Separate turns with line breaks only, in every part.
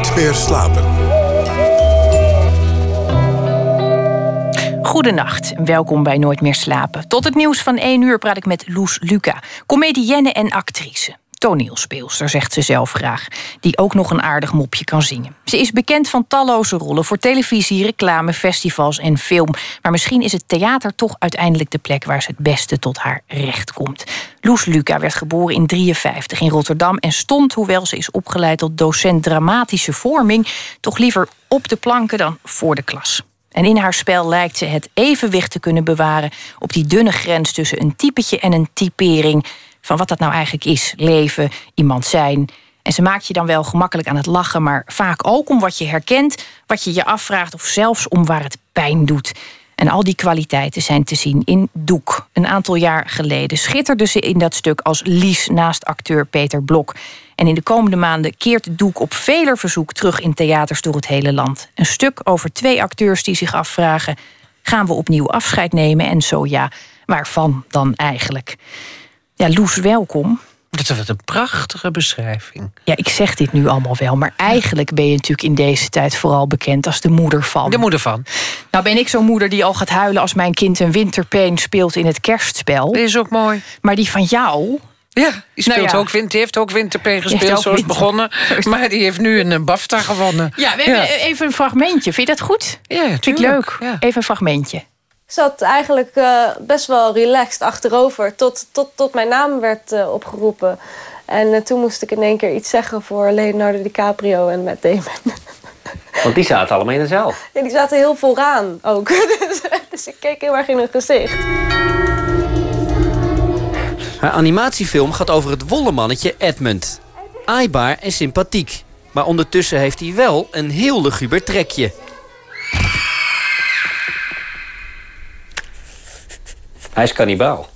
Nooit meer slapen.
Goedenacht en welkom bij Nooit meer slapen. Tot het nieuws van 1 uur praat ik met Loes Luca, comedienne en actrice. Toneelspeelster, zegt ze zelf graag, die ook nog een aardig mopje kan zingen. Ze is bekend van talloze rollen voor televisie, reclame, festivals en film. Maar misschien is het theater toch uiteindelijk de plek waar ze het beste tot haar recht komt. Loes Luca werd geboren in 53 in Rotterdam en stond, hoewel ze is opgeleid tot docent dramatische vorming, toch liever op de planken dan voor de klas. En in haar spel lijkt ze het evenwicht te kunnen bewaren op die dunne grens tussen een typetje en een typering van wat dat nou eigenlijk is: leven, iemand zijn. En ze maakt je dan wel gemakkelijk aan het lachen, maar vaak ook om wat je herkent, wat je je afvraagt of zelfs om waar het pijn doet. En al die kwaliteiten zijn te zien in Doek. Een aantal jaar geleden schitterde ze in dat stuk als Lies naast acteur Peter Blok. En in de komende maanden keert Doek op veler verzoek terug in theaters door het hele land. Een stuk over twee acteurs die zich afvragen: gaan we opnieuw afscheid nemen? En zo ja, waarvan dan eigenlijk? Ja, Loes, welkom.
Dat is een prachtige beschrijving.
Ja, ik zeg dit nu allemaal wel, maar eigenlijk ben je natuurlijk in deze tijd vooral bekend als de moeder van.
De moeder van.
Nou ben ik zo'n moeder die al gaat huilen als mijn kind een winterpeen speelt in het kerstspel.
Dat is ook mooi.
Maar die van jou,
Ja, die, speelt
Nou ja.
ook, die heeft ook Winterpeen gespeeld,
ook
zoals begonnen. Maar die heeft nu een eh, BAFTA gewonnen.
Ja, we hebben even een fragmentje. Vind je dat goed?
Ja,
Vind ik leuk.
Ja.
Even een fragmentje.
Ik zat eigenlijk eh, best wel relaxed achterover tot, tot, tot mijn naam werd eh, opgeroepen. En eh, toen moest ik in één keer iets zeggen voor Leonardo DiCaprio en Matt Damon.
Want die zaten allemaal in de zaal.
En die zaten heel vooraan ook. dus, dus ik keek heel erg in hun gezicht.
Haar animatiefilm gaat over het wollemannetje Edmund. Aaibaar en sympathiek. Maar ondertussen heeft hij wel een heel luguber trekje.
Hij is kannibaal.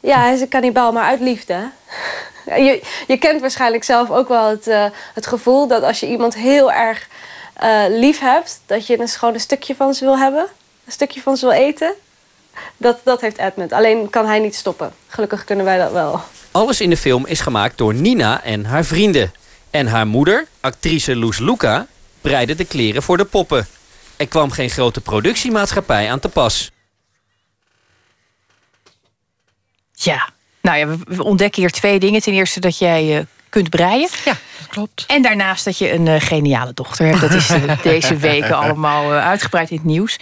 Ja, hij is een kannibaal, maar uit liefde. Je, je kent waarschijnlijk zelf ook wel het, eh, het gevoel dat als je iemand heel erg eh, lief hebt, dat je dus gewoon een stukje van ze wil hebben. Een stukje van ze wil eten. Dat, dat heeft Edmund. Alleen kan hij niet stoppen. Gelukkig kunnen wij dat wel.
Alles in de film is gemaakt door Nina en haar vrienden. En haar moeder, actrice Loes Luca, breidde de kleren voor de poppen. Er kwam geen grote productiemaatschappij aan te pas.
Ja. Nou ja, we- ontdekken hier twee dingen. Ten eerste dat jij eh, kunt breien.
Ja, dat klopt.
En daarnaast dat je een eh, geniale dochter hebt. Dat is eh, deze weken allemaal uitgebreid in het nieuws.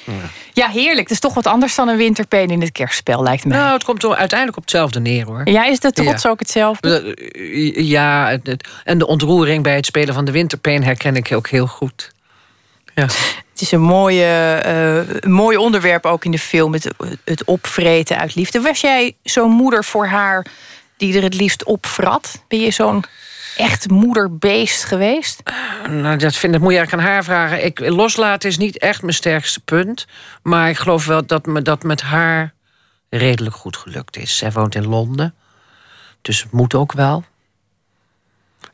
Ja, heerlijk. Dat is toch wat anders dan een winterpeen in het kerstspel, lijkt mij.
Nou, het komt er uiteindelijk op hetzelfde neer, hoor.
ja, is de trots
Ja.
ook hetzelfde?
Ja, het- het- en de ontroering bij het spelen van de Winterpeen herken ik ook heel goed. Ja.
Het is een, mooie, eh, een mooi onderwerp ook in de film. Het, het opvreten uit liefde. Was jij zo'n moeder voor haar die er het liefst opvrat? Ben je zo'n echt moederbeest geweest?
Nou, dat vind ik, moet je eigenlijk aan haar vragen. Ik, loslaten is niet echt mijn sterkste punt. Maar ik geloof wel dat me dat met haar redelijk goed gelukt is. Zij woont in Londen. Dus het moet ook wel.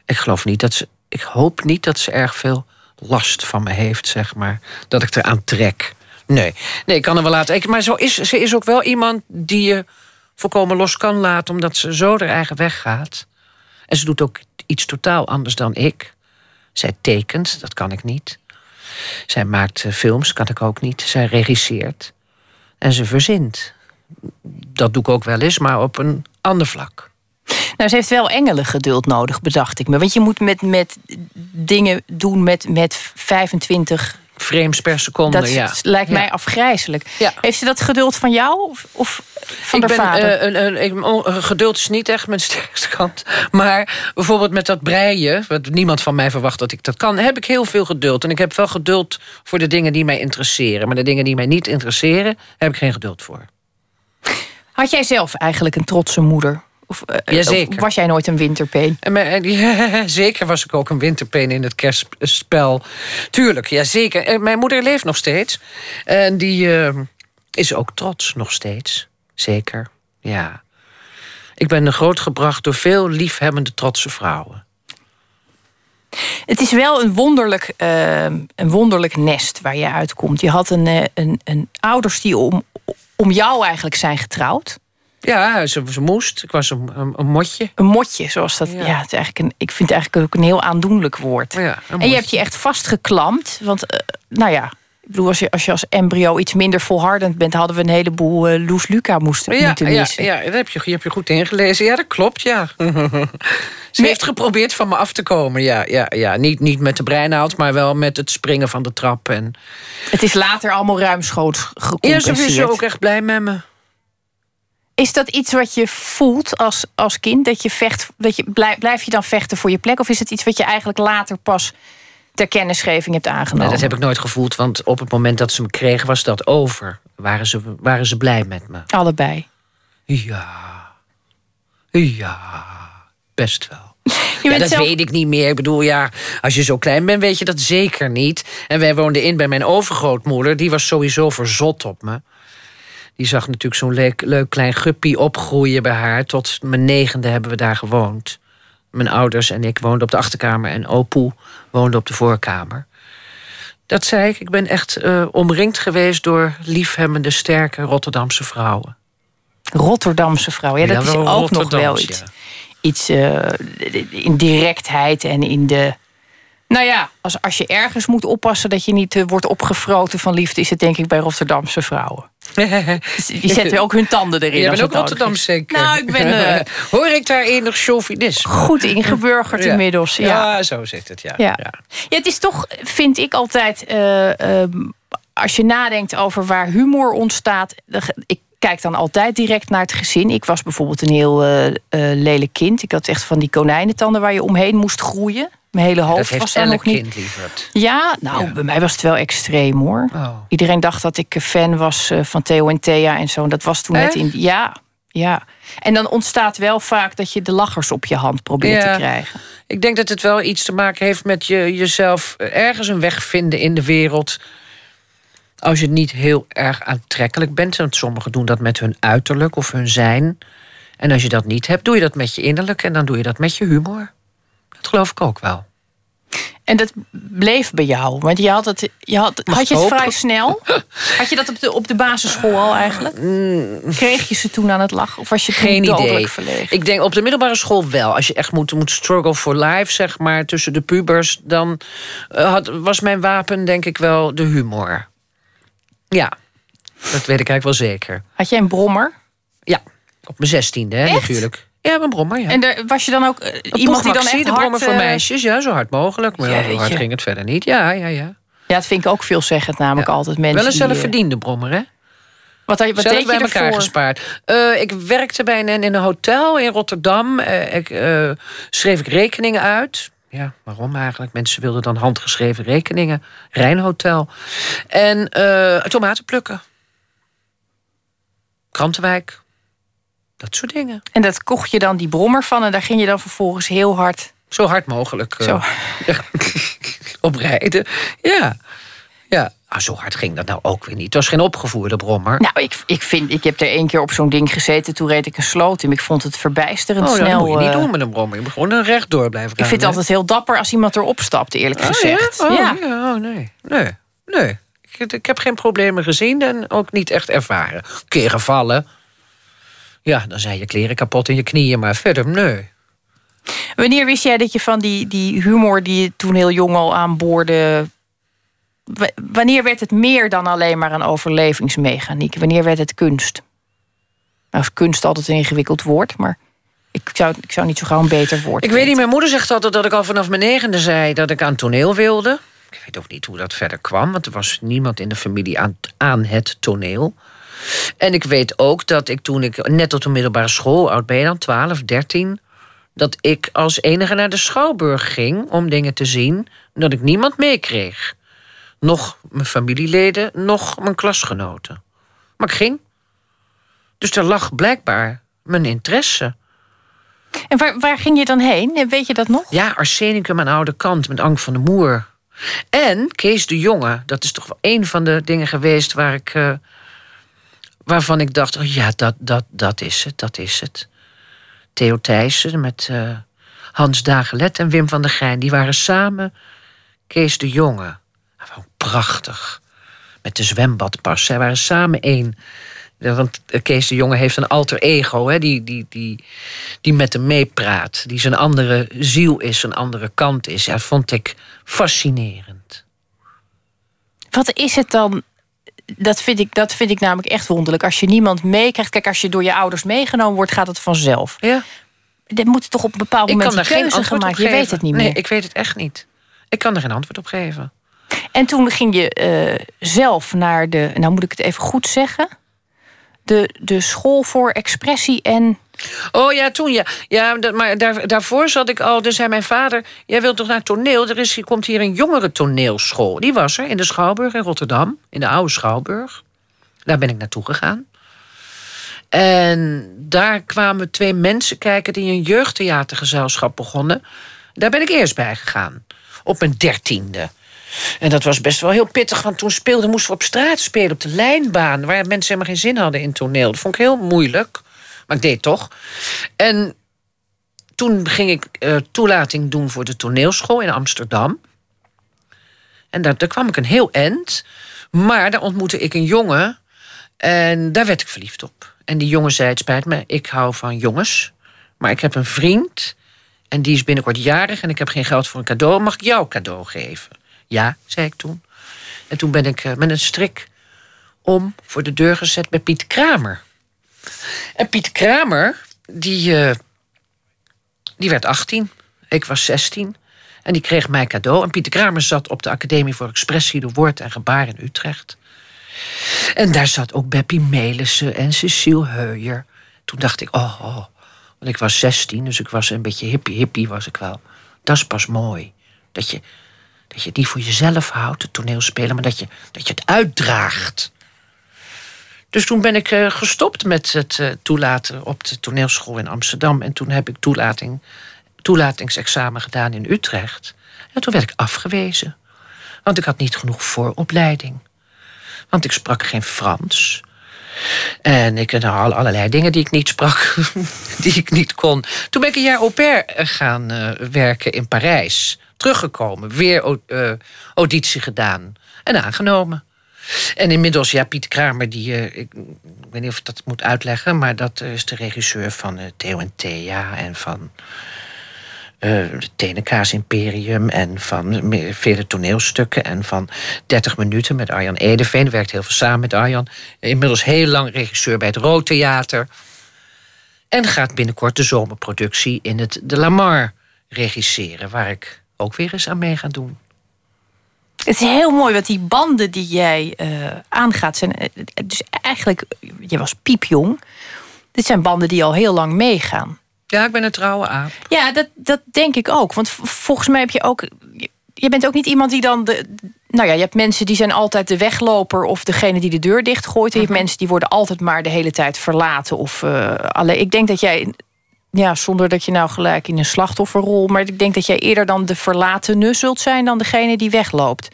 Ik geloof niet dat ze. Ik hoop niet dat ze erg veel last van me heeft, zeg maar. Dat ik eraan trek. Nee, nee ik kan er wel laten. Maar zo is, ze is ook wel iemand die je volkomen los kan laten, omdat ze zo haar eigen weg gaat. En ze doet ook iets totaal anders dan ik. Zij tekent, dat kan ik niet. Zij maakt eh, films, kan ik ook niet. Zij regisseert. En ze verzint. Dat doe ik ook wel eens, maar op een ander vlak.
Nou, ze heeft wel engelengeduld nodig, bedacht ik me. Want je moet met, met dingen doen met, met 25...
Frames per seconde,
Dat
ja.
lijkt mij
Ja.
afgrijzelijk.
Ja.
Heeft ze dat geduld van jou of, of van
ik ben,
vader?
eh, een, een, ik- on- geduld is niet echt mijn sterkste kant. Maar bijvoorbeeld met dat breien, wat niemand van mij verwacht dat ik dat kan, heb ik heel veel geduld. En ik heb wel geduld voor de dingen die mij interesseren. Maar de dingen die mij niet interesseren, heb ik geen geduld voor.
Had jij zelf eigenlijk een trotse moeder? Of, eh, of was jij nooit een winterpeen?
En mijn- en die- zeker was ik ook een winterpeen in het kerstspel. Tuurlijk, ja zeker. En Mijn moeder leeft nog steeds. En die eh, is ook trots nog steeds. Zeker, ja. Ik ben grootgebracht door veel liefhebbende, trotse vrouwen.
Het is wel een wonderlijk, eh, een wonderlijk nest waar je uitkomt. Je had een, eh, een, een ouders die om, om jou eigenlijk zijn getrouwd.
Ja, ze, ze moest. Ik was een, een, een motje.
Een motje, zoals dat.
Ja.
Ja, het is eigenlijk een, ik vind het eigenlijk ook een heel aandoenlijk woord.
Ja, een
en je hebt je echt vastgeklampt. Want, eh, nou ja, ik bedoel, als je, als je als embryo iets minder volhardend bent, hadden we een heleboel eh Loes Luca moesten,
Ja,
moeten
ja,
missen.
ja, dat heb je, je heb je goed ingelezen. Ja, dat klopt, ja. Ze heeft geprobeerd van me af te komen. Ja, ja, ja. Niet, niet met de breinaald, maar wel met het springen van de trap. En...
Het is later allemaal ruimschoots
Ja,
gecompenseerd.
ze is ook echt blij met me.
Is dat iets wat je voelt als, als kind? Dat je vecht, dat je, blijf, blijf je dan vechten voor je plek? Of is het iets wat je eigenlijk later pas ter kennisgeving hebt aangenomen?
Nee, dat heb ik nooit gevoeld, want op het moment dat ze me kregen was dat over. Waren ze, waren ze blij met me.
Allebei.
Ja. Ja. Best wel. Ja, dat
zelf-
weet ik niet meer. Ik bedoel, ja, als je zo klein bent, weet je dat zeker niet. En wij woonden in bij mijn overgrootmoeder. Die was sowieso verzot op me. Die zag natuurlijk zo'n leuk, leuk klein guppie opgroeien bij haar. Tot mijn negende hebben we daar gewoond. Mijn ouders en ik woonden op de achterkamer. En opoe woonde op de voorkamer. Dat zei ik. Ik ben echt eh, omringd geweest door liefhebbende, sterke Rotterdamse vrouwen.
Rotterdamse vrouw. Ja, dat is ook nog wel iets.
ja.
Iets eh, in directheid en in de. Nou ja, als, als je ergens moet oppassen dat je niet eh, wordt opgefroten van liefde, is het denk ik bij Rotterdamse vrouwen. Die zetten ook hun tanden erin. Als
bent ook
het nodig
Rotterdam
is.
zeker?
Nou, ik ben eh,
Hoor ik daar enig chauvinisme?
goed ingeburgerd
Ja.
inmiddels. Ja.
Ja, zo zit het, ja.
Ja.
ja.
Het is toch, vind ik altijd, eh, ehm, als je nadenkt over waar humor ontstaat. Ik kijk dan altijd direct naar het gezin. Ik was bijvoorbeeld een heel eh, lelijk kind. Ik had echt van die konijnentanden waar je omheen moest groeien. Mijn hele
Dat
hoofd was
heeft
daar niet.
kind, lieverd.
Ja, nou,
Ja.
bij mij was het wel extreem hoor.
Oh.
Iedereen dacht dat ik een fan was eh, van Theo en Thea en zo. En Dat was toen net in. Ja, ja. En dan ontstaat wel vaak dat je de lachers op je hand probeert
Ja.
te krijgen.
Ik denk dat het wel iets te maken heeft met je, jezelf ergens een weg vinden in de wereld. Als je niet heel erg aantrekkelijk bent. Want sommigen doen dat met hun uiterlijk of hun zijn. En als je dat niet hebt, doe je dat met je innerlijk. En dan doe je dat met je humor. Dat geloof ik ook wel.
En dat bleef bij jou. Want je had het, je had, had je het
hopen.
vrij snel? Had je dat op de, op de basisschool al eigenlijk? Kreeg je ze toen aan het lachen? Of was je
Mm. Geen idee.
verlegen?
Ik denk op de middelbare school wel. Als je echt moet, moet struggle for life, zeg maar, tussen de pubers, dan eh, had, was mijn wapen denk ik wel de humor. Ja, dat weet ik eigenlijk wel zeker.
Had jij een brommer?
Ja, op mijn zestiende, hè, natuurlijk. Ja, mijn brommer, ja.
En was je dan ook eh,
Een
iemand die dan echt
de
hard...
brommer voor
eh,
meisjes, ja, zo hard mogelijk. Maar ja, zo hard ging het verder niet. Ja, ja, ja.
Ja, dat vind ik ook veelzeggend namelijk
Ja.
altijd mensen
Wel een
die, eh,
zelfverdiende brommer, hè?
Wat, had je- wat
Zelf bij elkaar
ervoor?
gespaard. Eh, ik werkte bij een, in een hotel in Rotterdam. Eh, ik, eh, schreef ik rekeningen uit. Ja, waarom eigenlijk? Mensen wilden dan handgeschreven rekeningen. Rijnhotel. En eh, tomaten plukken. Krantenwijk. Dat soort dingen.
En dat kocht je dan die brommer van en daar ging je dan vervolgens heel hard...
Zo hard mogelijk eh,
Zo.
op rijden. Ja. Ja. Ah, zo hard ging dat nou ook weer niet. Het was geen opgevoerde brommer.
Nou, ik, ik, vind, ik heb er één keer op zo'n ding gezeten. Toen reed ik een sloot in. Ik vond het verbijsterend
oh,
snel.
dat moet je niet
eh,
doen met een brommer. Je moet gewoon rechtdoor blijven gaan.
Ik vind het altijd heel dapper als iemand erop stapt, eerlijk
Oh,
gezegd.
Ja? Oh,
ja.
ja, oh, nee. Nee, nee. Ik, ik heb geen problemen gezien en ook niet echt ervaren. Een keer gevallen. Ja, dan zijn je kleren kapot in je knieën, maar verder nee.
Wanneer wist jij dat je van die, die humor die je toen heel jong al aanboorde... Wanneer werd het meer dan alleen maar een overlevingsmechaniek? Wanneer werd het kunst? Nou is kunst altijd een ingewikkeld woord, maar ik zou, ik zou niet zo gauw een beter woord
Ik weet niet, mijn moeder zegt altijd dat ik al vanaf mijn negende zei dat ik aan toneel wilde. Ik weet ook niet hoe dat verder kwam, want er was niemand in de familie aan, aan het toneel. En ik weet ook dat ik toen ik net tot de middelbare school, oud ben je dan, 12, 13, dat ik als enige naar de schouwburg ging om dingen te zien, dat ik niemand meekreeg. Nog mijn familieleden, nog mijn klasgenoten. Maar ik ging. Dus er lag blijkbaar mijn interesse.
En waar, waar ging je dan heen? Weet je dat nog?
Ja, Arsenicum aan de oude kant met Ank van de Moer. En Kees de Jonge, dat is toch wel een van de dingen geweest waar ik, eh, waarvan ik dacht: oh ja, dat, dat, dat is het, dat is het. Theo Thijssen met eh, Hans Dagelet en Wim van der Gijn, die waren samen Kees de Jonge. Gewoon prachtig. Met de zwembadpas. Zij waren samen één. Want Kees de Jonge heeft een alter ego, hè, die, die, die, die met hem meepraat. Die zijn andere ziel is, een andere kant is. Dat vond ik fascinerend.
Wat is het dan? Dat vind, ik, dat vind ik namelijk echt wonderlijk. Als je niemand meekrijgt. Kijk, als je door je ouders meegenomen wordt, gaat het vanzelf.
Ja.
Er moet toch op een bepaald
Ik
moment
kan daar geen
keuze
antwoord op
gemaakt. Je weet het niet
Nee,
meer.
ik weet het echt niet. Ik kan er geen antwoord op geven.
En toen ging je eh, zelf naar de, nou moet ik het even goed zeggen, de, de school voor expressie en.
Oh ja, toen ja. ja maar daar, daarvoor zat ik al. Dus zei mijn vader: Jij wilt toch naar toneel? Er is, komt hier een jongere toneelschool. Die was er in de Schouwburg in Rotterdam, in de oude Schouwburg. Daar ben ik naartoe gegaan. En daar kwamen twee mensen kijken die een jeugdtheatergezelschap begonnen. Daar ben ik eerst bij gegaan. Op mijn dertiende. En dat was best wel heel pittig, want toen speelden, moesten we op straat spelen, op de lijnbaan, waar mensen helemaal geen zin hadden in toneel. Dat vond ik heel moeilijk, maar ik deed het toch. En toen ging ik eh, toelating doen voor de toneelschool in Amsterdam. En daar, kwam ik een heel eind. Maar daar ontmoette ik een jongen. En daar werd ik verliefd op. En die jongen zei: Het spijt me, ik hou van jongens. Maar ik heb een vriend. En die is binnenkort jarig. En ik heb geen geld voor een cadeau. Mag ik jou cadeau geven? Ja, zei ik toen. En toen ben ik eh, met een strik om voor de deur gezet bij Piet Kramer. En Piet Kramer, die, eh, die werd 18. Ik was 16. En die kreeg mij cadeau. En Pieter Kramer zat op de Academie voor Expressie, de Woord en Gebaar in Utrecht. En daar zat ook Beppie Melissen en Cecile Heuier. Toen dacht ik, oh, oh. Want ik was 16, dus ik was een beetje hippie, hippie was ik wel. Dat is pas mooi. Dat je, dat je niet voor jezelf houdt, het toneelspelen, maar dat je, dat je het uitdraagt. Dus toen ben ik eh, gestopt met het eh, toelaten op de toneelschool in Amsterdam. En toen heb ik toelating, toelatingsexamen gedaan in Utrecht. En toen werd ik afgewezen. Want ik had niet genoeg vooropleiding. Want ik sprak geen Frans. En ik had al- allerlei dingen die ik niet sprak, die ik niet kon. Toen ben ik een jaar au pair gaan eh, werken in Parijs. Teruggekomen, weer eh, auditie gedaan en aangenomen. En inmiddels, ja, Piet Kramer, die, eh, ik, weet niet of ik dat moet uitleggen, maar dat is de regisseur van eh, Theo en Thea en van het Tenenkaas Imperium en van vele toneelstukken en van 30 minuten met Arjan Edeveen. Werkt heel veel samen met Arjan. Inmiddels heel lang regisseur bij het Rood Theater. En gaat binnenkort de zomerproductie in het De Lamar regisseren, waar ik ook weer eens aan mee ga doen.
Het is heel mooi, want die banden die jij eh, aangaat zijn. eh, Dus eigenlijk, je was piepjong. Dit zijn banden die al heel lang meegaan.
Ja, ik ben een trouwe aap.
Ja, dat, dat denk ik ook. Want volgens mij heb je ook. je- bent ook niet iemand die dan. De, nou ja, je hebt mensen die zijn altijd de wegloper of degene die de deur dichtgooit. En je hebt mensen die worden altijd maar de hele tijd verlaten. Of uh, alleen. Ik denk dat jij. Ja, zonder dat je nou gelijk in een slachtofferrol. Maar ik denk dat jij eerder dan de verlatene zult zijn dan degene die wegloopt.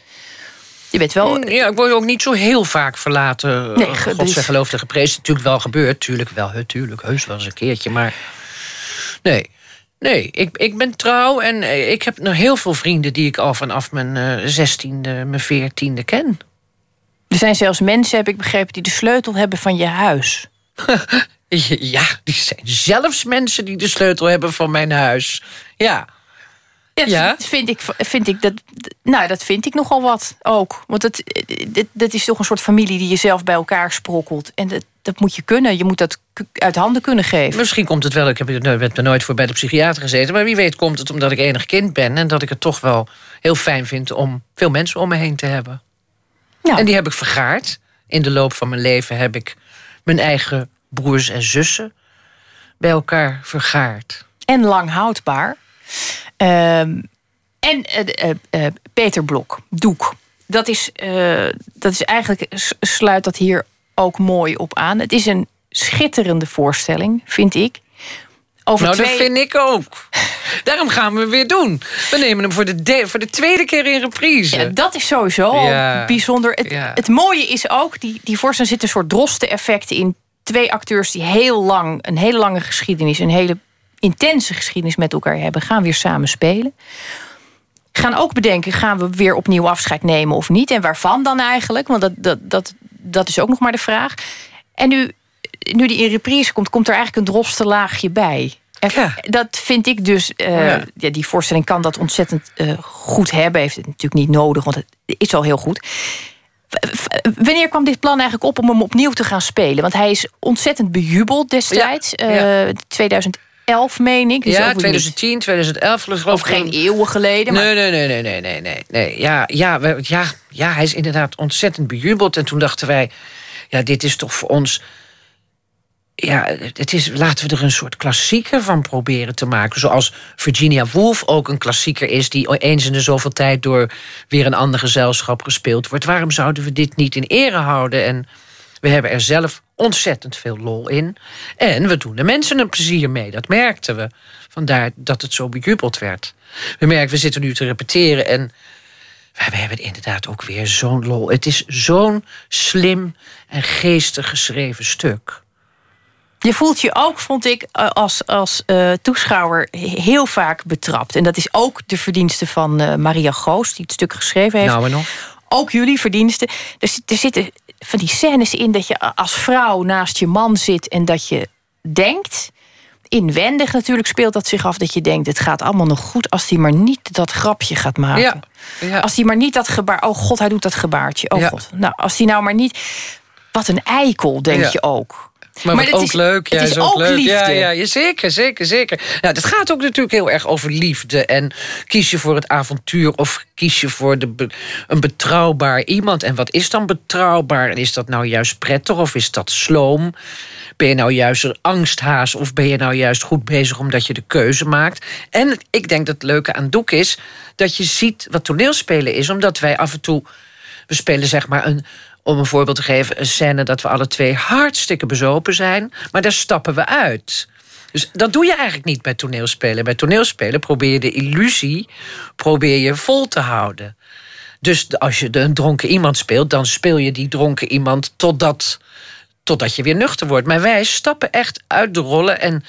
Je bent wel.
Mm, Ja, ik word ook niet zo heel vaak verlaten.
Nee, ge-
God
dus-
geloofde geprezen. Natuurlijk wel gebeurd. Tuurlijk wel. Tuurlijk. Heus wel eens een keertje. Maar nee. Nee, ik, ik ben trouw en eh, ik heb nog heel veel vrienden die ik al vanaf mijn zestiende, mijn veertiende ken.
Er zijn zelfs mensen, heb ik begrepen, die de sleutel hebben van je huis.
Ja, die zijn zelfs mensen die de sleutel hebben van mijn huis. Ja.
Dat
Ja?
vind ik, vind ik dat, nou, dat vind ik nogal wat ook. Want dit, dat is toch een soort familie die je zelf bij elkaar sprokkelt. En dat, dat moet je kunnen. Je moet dat uit handen kunnen geven.
Misschien komt het wel. Ik heb er met me nooit voor bij de psychiater gezeten. Maar wie weet komt het omdat ik enig kind ben. En dat ik het toch wel heel fijn vind om veel mensen om me heen te hebben.
Ja.
En die heb ik vergaard. In de loop van mijn leven heb ik mijn eigen broers en zussen bij elkaar vergaard.
En lang houdbaar. Ehm, en eh, eh, eh, Peter Blok, Doek. Dat is, eh, dat is eigenlijk, sluit dat hier ook mooi op aan. Het is een schitterende voorstelling, vind ik. Over
nou,
twee...
dat vind ik ook. Daarom gaan we hem weer doen. We nemen hem voor de, de- voor de tweede keer in reprise.
Ja, dat is sowieso
Ja.
bijzonder. Het,
Ja.
het mooie is ook, die, die voorstelling zit een soort drosten-effecten in. Twee acteurs die heel lang, een hele lange geschiedenis, een hele intense geschiedenis met elkaar hebben, gaan weer samen spelen. Gaan ook bedenken, gaan we weer opnieuw afscheid nemen of niet? En waarvan dan eigenlijk? Want dat, dat, dat, dat is ook nog maar de vraag. En nu, nu die in reprise komt, komt er eigenlijk een dropste laagje bij. En
Ja.
dat vind ik dus. eh,
Ja.
ja. die voorstelling kan dat ontzettend eh, goed hebben. Heeft het natuurlijk niet nodig, want het is al heel goed. Wanneer kwam dit plan eigenlijk op om hem opnieuw te gaan spelen? Want hij is ontzettend bejubeld destijds.
Ja,
2011, meen ik. Dus
ja,
weer niet-
2010, 2011. geloof ik
Of geen eeuwen geleden. Maar
Nee, nee, nee, nee, nee, nee, nee, nee. Ja, ja, we, ja, ja, hij is inderdaad ontzettend bejubeld. En toen dachten wij, ja, dit is toch voor ons... Ja, het is, laten we er een soort klassieker van proberen te maken. Zoals Virginia Woolf ook een klassieker is... die eens in de zoveel tijd door weer een ander gezelschap gespeeld wordt. Waarom zouden we dit niet in ere houden? En we hebben er zelf ontzettend veel lol in. En we doen de mensen een plezier mee, dat merkten we. Vandaar dat het zo bejubeld werd. We merken, we zitten nu te repeteren en we hebben inderdaad ook weer zo'n lol. Het is zo'n slim en geestig geschreven stuk.
Je voelt je ook, vond ik, eh, als, als eh, toeschouwer heel vaak betrapt. En dat is ook de verdienste van eh, Maria Goos, die het stuk geschreven heeft.
Nou en nog.
Ook jullie verdiensten. Er, er zitten van die scènes in dat je als vrouw naast je man zit en dat je denkt. Inwendig natuurlijk speelt dat zich af dat je denkt: het gaat allemaal nog goed als hij maar niet dat grapje gaat maken.
Ja, ja.
Als hij maar niet dat gebaar. Oh god, hij doet dat gebaartje. Oh
Ja.
god. Nou, als hij nou maar niet. Wat een eikel, denk je ook.
Maar,
Maar
ook
is-
leuk. ja,
is ook liefde.
Ja, ja, ja, zeker, zeker, zeker. Nou, het gaat ook natuurlijk heel erg over liefde. En kies je voor het avontuur of kies je voor de een betrouwbaar iemand? En wat is dan betrouwbaar? En is dat nou juist prettig of is dat sloom? Ben je nou juist een angsthaas of ben je nou juist goed bezig omdat je de keuze maakt? En ik denk dat het leuke aan Doek is dat je ziet wat toneelspelen is, omdat wij af en toe we spelen zeg maar een, om een voorbeeld te geven, een scène dat we alle twee hartstikke bezopen zijn, maar daar stappen we uit. Dus dat doe je eigenlijk niet bij toneelspelen. Bij toneelspelen probeer je de illusie probeer je vol te houden. Dus als je een dronken iemand speelt, dan speel je die dronken iemand totdat, totdat je weer nuchter wordt. Maar wij stappen echt uit de rollen en.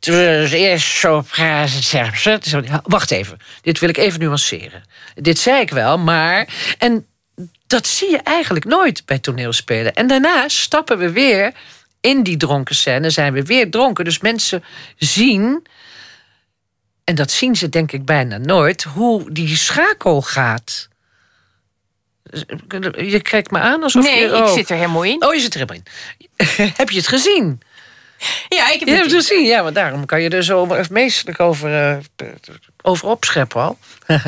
Eerst zo Wacht even, dit wil ik even nuanceren. Dit zei ik wel, maar. En dat zie je eigenlijk nooit bij toneelspelen. En daarna stappen we weer in die dronken scène, zijn we weer dronken. Dus mensen zien, en dat zien ze denk ik bijna nooit, hoe die schakel gaat. Je kijkt me aan alsof
nee,
je...
ik
oh.
zit er helemaal in.
Oh, je zit er helemaal in. heb je het gezien?
Ja, ik heb
Je
het
gezien, ja, want daarom kan je er zo meestelijk over, eh, over opscheppen al.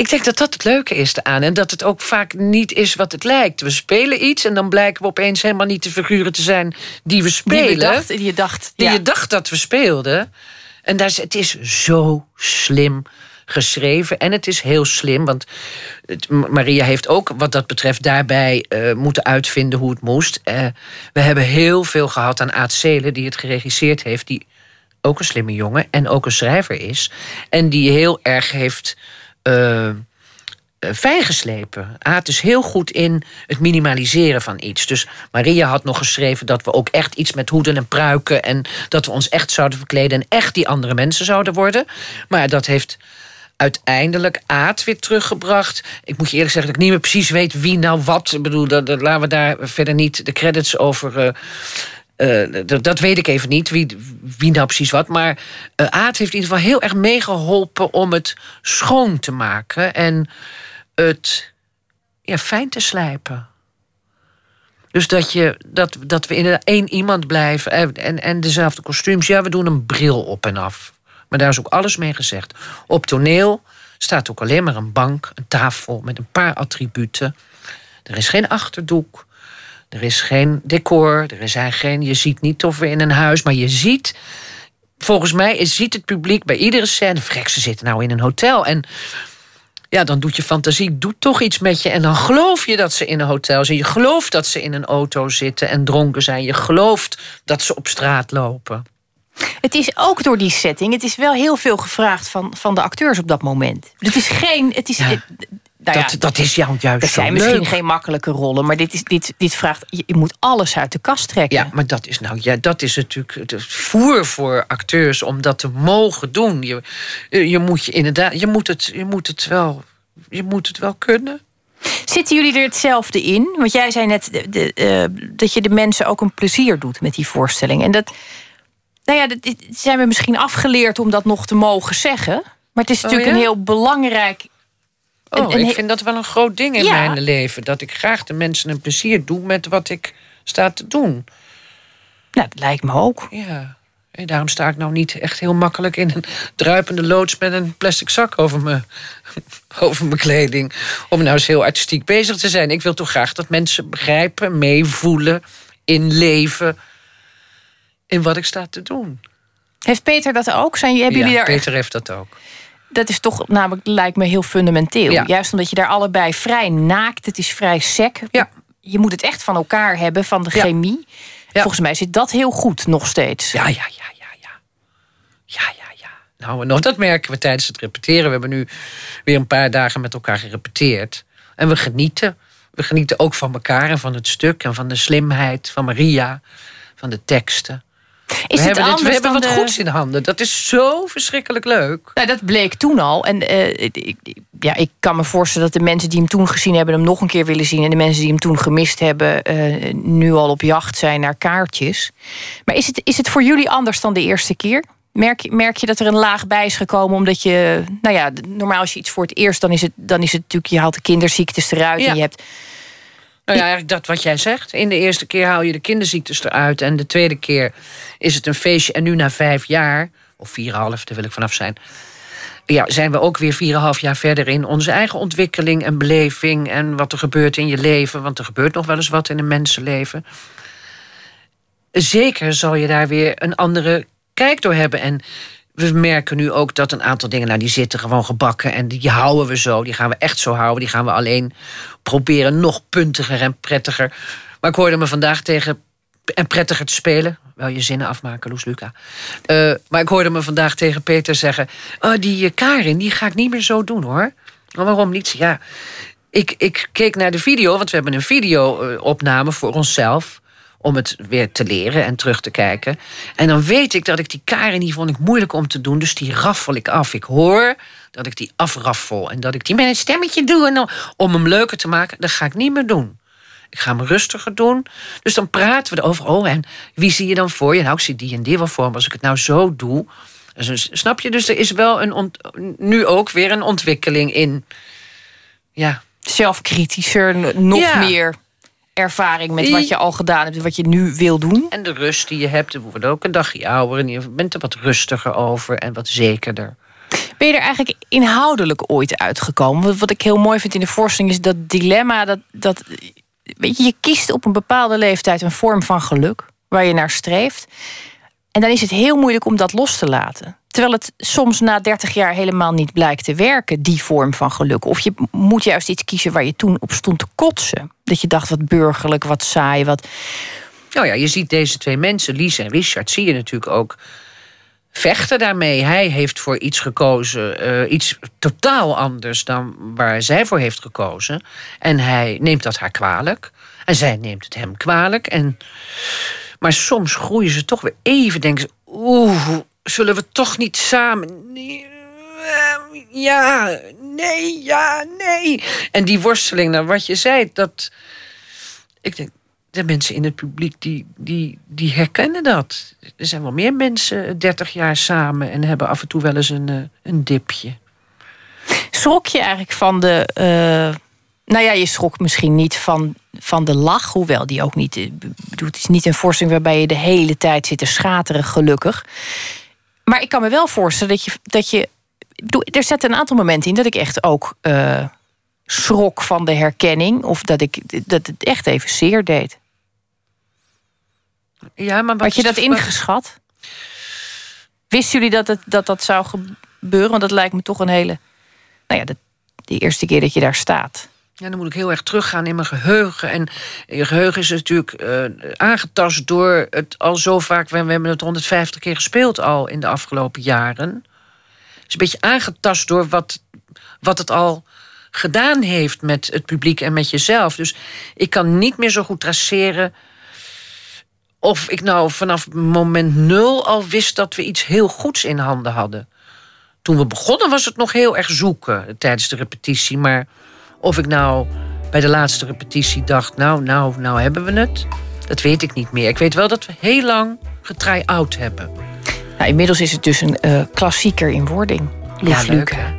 Ik denk dat dat het leuke is eraan. En dat het ook vaak niet is wat het lijkt. We spelen iets en dan blijken we opeens helemaal niet de figuren te zijn die we
die
spelen.
dacht. Die je dacht
die
ja.
je dacht dat we speelden. En daar is, het is zo slim geschreven. En het is heel slim, want Maria heeft ook wat dat betreft daarbij eh, moeten uitvinden hoe het moest. Eh, we hebben heel veel gehad aan Aad Zelen, die het geregisseerd heeft, die ook een slimme jongen en ook een schrijver is. En die heel erg heeft. Eh, eh, fijngeslepen. Aad is heel goed in het minimaliseren van iets. Dus Maria had nog geschreven dat we ook echt iets met hoeden en pruiken... en dat we ons echt zouden verkleden en echt die andere mensen zouden worden. Maar dat heeft uiteindelijk Aad weer teruggebracht. Ik moet je eerlijk zeggen dat ik niet meer precies weet wie nou wat. Ik bedoel, dat, dat- laten we daar verder niet de credits over... eh, dat, dat weet ik even niet, wie, wie nou precies wat. Maar eh Aad heeft in ieder geval heel erg meegeholpen om het schoon te maken en het fijn te slijpen. Dus dat, je, dat, dat we inderdaad één iemand blijven en, en, en dezelfde kostuums. Ja, we doen een bril op en af. Maar daar is ook alles mee gezegd. Op toneel staat ook alleen maar een bank, een tafel met een paar attributen. Er is geen achterdoek. Er is geen decor, er is eigenlijk geen. Je ziet niet of we in een huis, maar je ziet. Volgens mij is, ziet het publiek bij iedere scène. Vrek, ze zitten nou in een hotel. En ja, dan doet je fantasie doet toch iets met je. En dan geloof je dat ze in een hotel zitten. Je gelooft dat ze in een auto zitten en dronken zijn. Je gelooft dat ze op straat lopen.
Het is ook door die setting. Het is wel heel veel gevraagd van, van de acteurs op dat moment. Het is geen. Het is,
Ja,
nou ja,
dat, dat is jou juist
er
zo
zijn misschien
leuk.
geen makkelijke rollen, maar dit, is, dit, dit vraagt. Je moet alles uit de kast trekken.
Ja, maar dat is nou ja, dat is natuurlijk het voer voor acteurs om dat te mogen doen. Je, je moet je inderdaad, je moet het, je moet het wel, je moet het wel kunnen.
Zitten jullie er hetzelfde in? Want jij zei net de, de, eh, dat je de mensen ook een plezier doet met die voorstelling. En dat, nou ja, dat zijn we misschien afgeleerd om dat nog te mogen zeggen. Maar het is natuurlijk
ja?
een heel belangrijk.
Oh,
een
ik vind dat wel een groot ding in
Ja.
mijn leven. Dat ik graag de mensen een plezier doe met wat ik sta te doen.
Nou, dat lijkt me ook.
Ja. En daarom sta ik nou niet echt heel makkelijk in een druipende loods met een plastic zak over mijn, over mijn kleding. Om nou eens heel artistiek bezig te zijn. Ik wil toch graag dat mensen begrijpen, meevoelen, inleven in wat ik sta te doen.
Heeft Peter dat ook? Zijn, hebben
ja,
jullie daar
Peter heeft dat ook.
Dat is toch namelijk, lijkt me heel fundamenteel.
Ja.
Juist omdat je daar allebei vrij naakt, het is vrij sec.
Ja.
Je moet het echt van elkaar hebben, van de chemie.
Ja.
Volgens mij zit dat heel goed nog steeds.
Ja, ja, ja, ja, ja. Ja, ja, ja. Nou, en nog, dat merken we tijdens het repeteren. We hebben nu weer een paar dagen met elkaar gerepeteerd. En we genieten. We genieten ook van elkaar en van het stuk... en van de slimheid van Maria, van de teksten.
Is
we
het
hebben, dit- we hebben wat
de-
goeds in handen. Dat is zo verschrikkelijk leuk.
Nou, dat bleek toen al. En eh, ik- ja, ik kan me voorstellen dat de mensen die hem toen gezien hebben... hem nog een keer willen zien. En de mensen die hem toen gemist hebben... eh, nu al op jacht zijn naar kaartjes. Maar is het, is het voor jullie anders dan de eerste keer? Merk, je- merk je dat er een laag bij is gekomen omdat je... Nou ja, normaal als je iets voor het eerst... dan is het, dan is het natuurlijk... je haalt de kinderziektes eruit
Ja.
en je hebt...
Nou ja, eigenlijk dat wat jij zegt. In de eerste keer haal je de kinderziektes eruit. En de tweede keer is het een feestje. En nu na vijf jaar, of vier half, daar wil ik vanaf zijn. Ja, zijn we ook weer vier half jaar verder in onze eigen ontwikkeling en beleving. En wat er gebeurt in je leven. Want er gebeurt nog wel eens wat in een mensenleven. Zeker zal je daar weer een andere kijk door hebben. En we merken nu ook dat een aantal dingen, nou, die zitten gewoon gebakken. En die houden we zo. Die gaan we echt zo houden. Die gaan we alleen proberen nog puntiger en prettiger. Maar ik hoorde me vandaag tegen. En prettiger te spelen. Wel je zinnen afmaken, Loes Luca. Eh, maar ik hoorde me vandaag tegen Peter zeggen. Oh, die eh, Karin, die ga ik niet meer zo doen hoor. Maar waarom niet? Ja, ik, ik keek naar de video, want we hebben een video-opname voor onszelf. Om het weer te leren en terug te kijken. En dan weet ik dat ik die Karin, die vond ik moeilijk om te doen. Dus die raffel ik af. Ik hoor dat ik die afraffel. En dat ik die met een stemmetje doe. En dan, om hem leuker te maken, dat ga ik niet meer doen. Ik ga hem rustiger doen. Dus dan praten we erover. Oh, en wie zie je dan voor je? Nou, ik zie die en die wel voor me. Als ik het nou zo doe. Dus, snap je? Dus er is wel een ont- nu ook weer een ontwikkeling in. Ja,
zelfkritischer, nog
Ja.
meer ervaring met wat je al gedaan hebt... en wat je nu wil doen.
En de rust die je hebt, er wordt ook een dagje ouder. En je bent er wat rustiger over en wat zekerder.
Ben je er eigenlijk inhoudelijk ooit uitgekomen? Wat, wat ik heel mooi vind in de voorstelling is dat dilemma... Dat, dat, weet je, je kiest op een bepaalde leeftijd een vorm van geluk... waar je naar streeft. En dan is het heel moeilijk om dat los te laten. Terwijl het soms na 30 jaar helemaal niet blijkt te werken, die vorm van geluk. Of je moet juist iets kiezen waar je toen op stond te kotsen. Dat je dacht, wat burgerlijk, wat saai, wat...
Nou ja, je ziet deze twee mensen, Lies en Richard, zie je natuurlijk ook vechten daarmee. Hij heeft voor iets gekozen, eh, iets totaal anders dan waar zij voor heeft gekozen. En hij neemt dat haar kwalijk. En zij neemt het hem kwalijk. En, maar soms groeien ze toch weer even, denken ze, oeh, zullen we toch niet samen... Nee, eh, Ja, nee, ja, nee. En die worsteling, naar wat je zei, dat... Ik denk, de mensen in het publiek die, die, die herkennen dat. Er zijn wel meer mensen 30 jaar samen en hebben af en toe wel eens een, eh, een dipje.
Schrok je eigenlijk van de. eh, nou ja, je schrok misschien niet van, van de lach, hoewel die ook niet. eh, bedoel, Het is niet een voorstelling waarbij je de hele tijd zit te schateren, gelukkig. Maar ik kan me wel voorstellen dat je. Dat je er zitten een aantal momenten in dat ik echt ook eh, schrok van de herkenning. Of dat, ik, dat het echt even zeer deed.
Ja, maar wat
Had je dat ingeschat? Wisten jullie dat, het, dat dat zou gebeuren? Want dat lijkt me toch een hele. Nou ja, de, de eerste keer dat je daar staat.
Ja, dan moet ik heel erg teruggaan in mijn geheugen. En je geheugen is natuurlijk eh, aangetast door het al zo vaak... We, we hebben het 150 keer gespeeld al in de afgelopen jaren. Het is een beetje aangetast door wat, wat het al gedaan heeft met het publiek en met jezelf. Dus ik kan niet meer zo goed traceren... of ik nou vanaf moment nul al wist dat we iets heel goeds in handen hadden. Toen we begonnen was het nog heel erg zoeken tijdens de repetitie. Maar of ik nou bij de laatste repetitie dacht... nou, nou, nou hebben we het. Dat weet ik niet meer. Ik weet wel dat we heel lang getry-out hebben.
Nou, inmiddels is het dus een uh, klassieker in wording.
Ja, leuk,
Luca.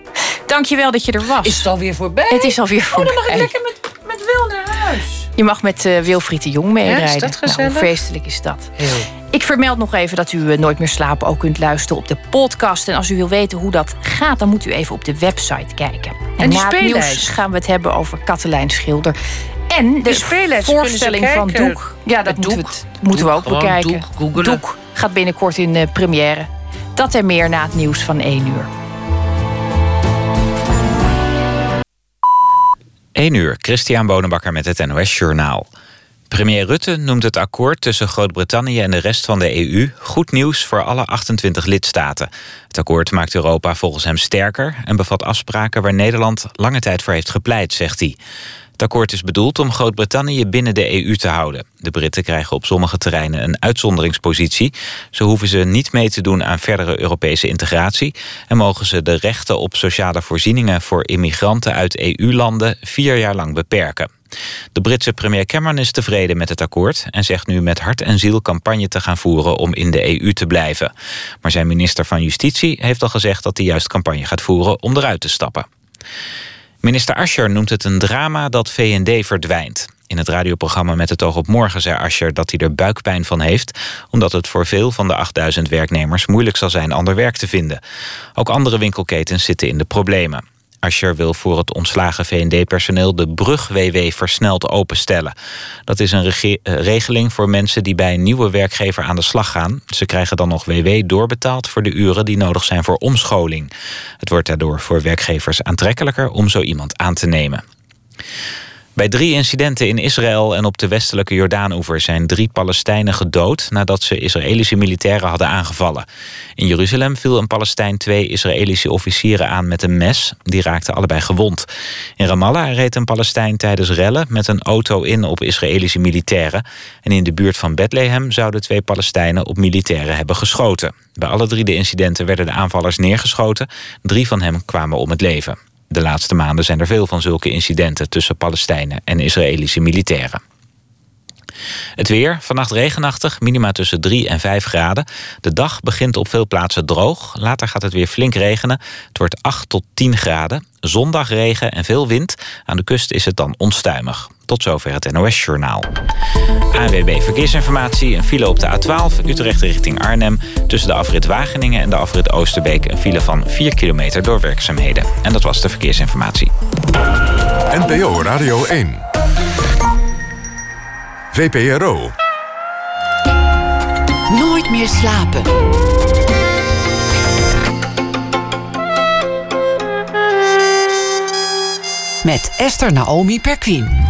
Dankjewel dat je er was.
Is het alweer voorbij?
Het is alweer voorbij.
Oh, dan mag ik lekker met, met Wil naar huis.
Je mag met uh, Wilfried de Jong meerijden.
Ja, is dat gezellig?
Nou, feestelijk is dat.
Heel.
Ik vermeld nog even dat u uh, Nooit meer slapen ook kunt luisteren op de podcast. En als u wil weten hoe dat gaat, dan moet u even op de website kijken. En,
en
na het nieuws gaan we het hebben over Katelijn Schilder. En de, voorstelling van. Doek. Ja, dat moeten we, het- moeten we ook bekijken.
Doek.
Doek gaat binnenkort in uh, première. Dat en meer na het nieuws van 1 uur.
1 uur, Christian Bonenbakker met het NOS Journaal. Premier Rutte noemt het akkoord tussen Groot-Brittannië en de rest van de EU goed nieuws voor alle 28 lidstaten. Het akkoord maakt Europa volgens hem sterker en bevat afspraken waar Nederland lange tijd voor heeft gepleit, zegt hij. Het akkoord is bedoeld om Groot-Brittannië binnen de EU te houden. De Britten krijgen op sommige terreinen een uitzonderingspositie. Zo hoeven ze niet mee te doen aan verdere Europese integratie... en mogen ze de rechten op sociale voorzieningen voor immigranten uit EU-landen vier jaar lang beperken. De Britse premier Cameron is tevreden met het akkoord... en zegt nu met hart en ziel campagne te gaan voeren om in de EU te blijven. Maar zijn minister van Justitie heeft al gezegd dat hij juist campagne gaat voeren om eruit te stappen. Minister Ascher noemt het een drama dat VND verdwijnt. In het radioprogramma Met het oog op morgen zei Ascher dat hij er buikpijn van heeft... omdat het voor veel van de 8000 werknemers moeilijk zal zijn ander werk te vinden. Ook andere winkelketens zitten in de problemen. Ascher wil voor het ontslagen VND-personeel de brug-WW versneld openstellen. Dat is een eh, regeling voor mensen die bij een nieuwe werkgever aan de slag gaan. Ze krijgen dan nog WW doorbetaald voor de uren die nodig zijn voor omscholing. Het wordt daardoor voor werkgevers aantrekkelijker om zo iemand aan te nemen. Bij drie incidenten in Israël en op de westelijke Jordaanoever zijn drie Palestijnen gedood nadat ze Israëlische militairen hadden aangevallen. In Jeruzalem viel een Palestijn twee Israëlische officieren aan met een mes. Die raakten allebei gewond. In Ramallah reed een Palestijn tijdens rellen met een auto in op Israëlische militairen. En in de buurt van Bethlehem zouden twee Palestijnen op militairen hebben geschoten. Bij alle drie de incidenten werden de aanvallers neergeschoten. Drie van hen kwamen om het leven. De laatste maanden zijn er veel van zulke incidenten tussen Palestijnen en Israëlische militairen. Het weer, vannacht regenachtig, minima tussen 3 en 5 graden. De dag begint op veel plaatsen droog. Later gaat het weer flink regenen. Het wordt 8 tot 10 graden. Zondag regen en veel wind. Aan de kust is het dan onstuimig. Tot zover het NOS-journaal. ANWB Verkeersinformatie. Een file op de A12 Utrecht richting Arnhem. Tussen de afrit Wageningen en de afrit Oosterbeek... een file van 4 kilometer door werkzaamheden. En dat was de verkeersinformatie.
NPO Radio 1. VPRO.
Nooit meer slapen. Met Esther Naomi Perquin.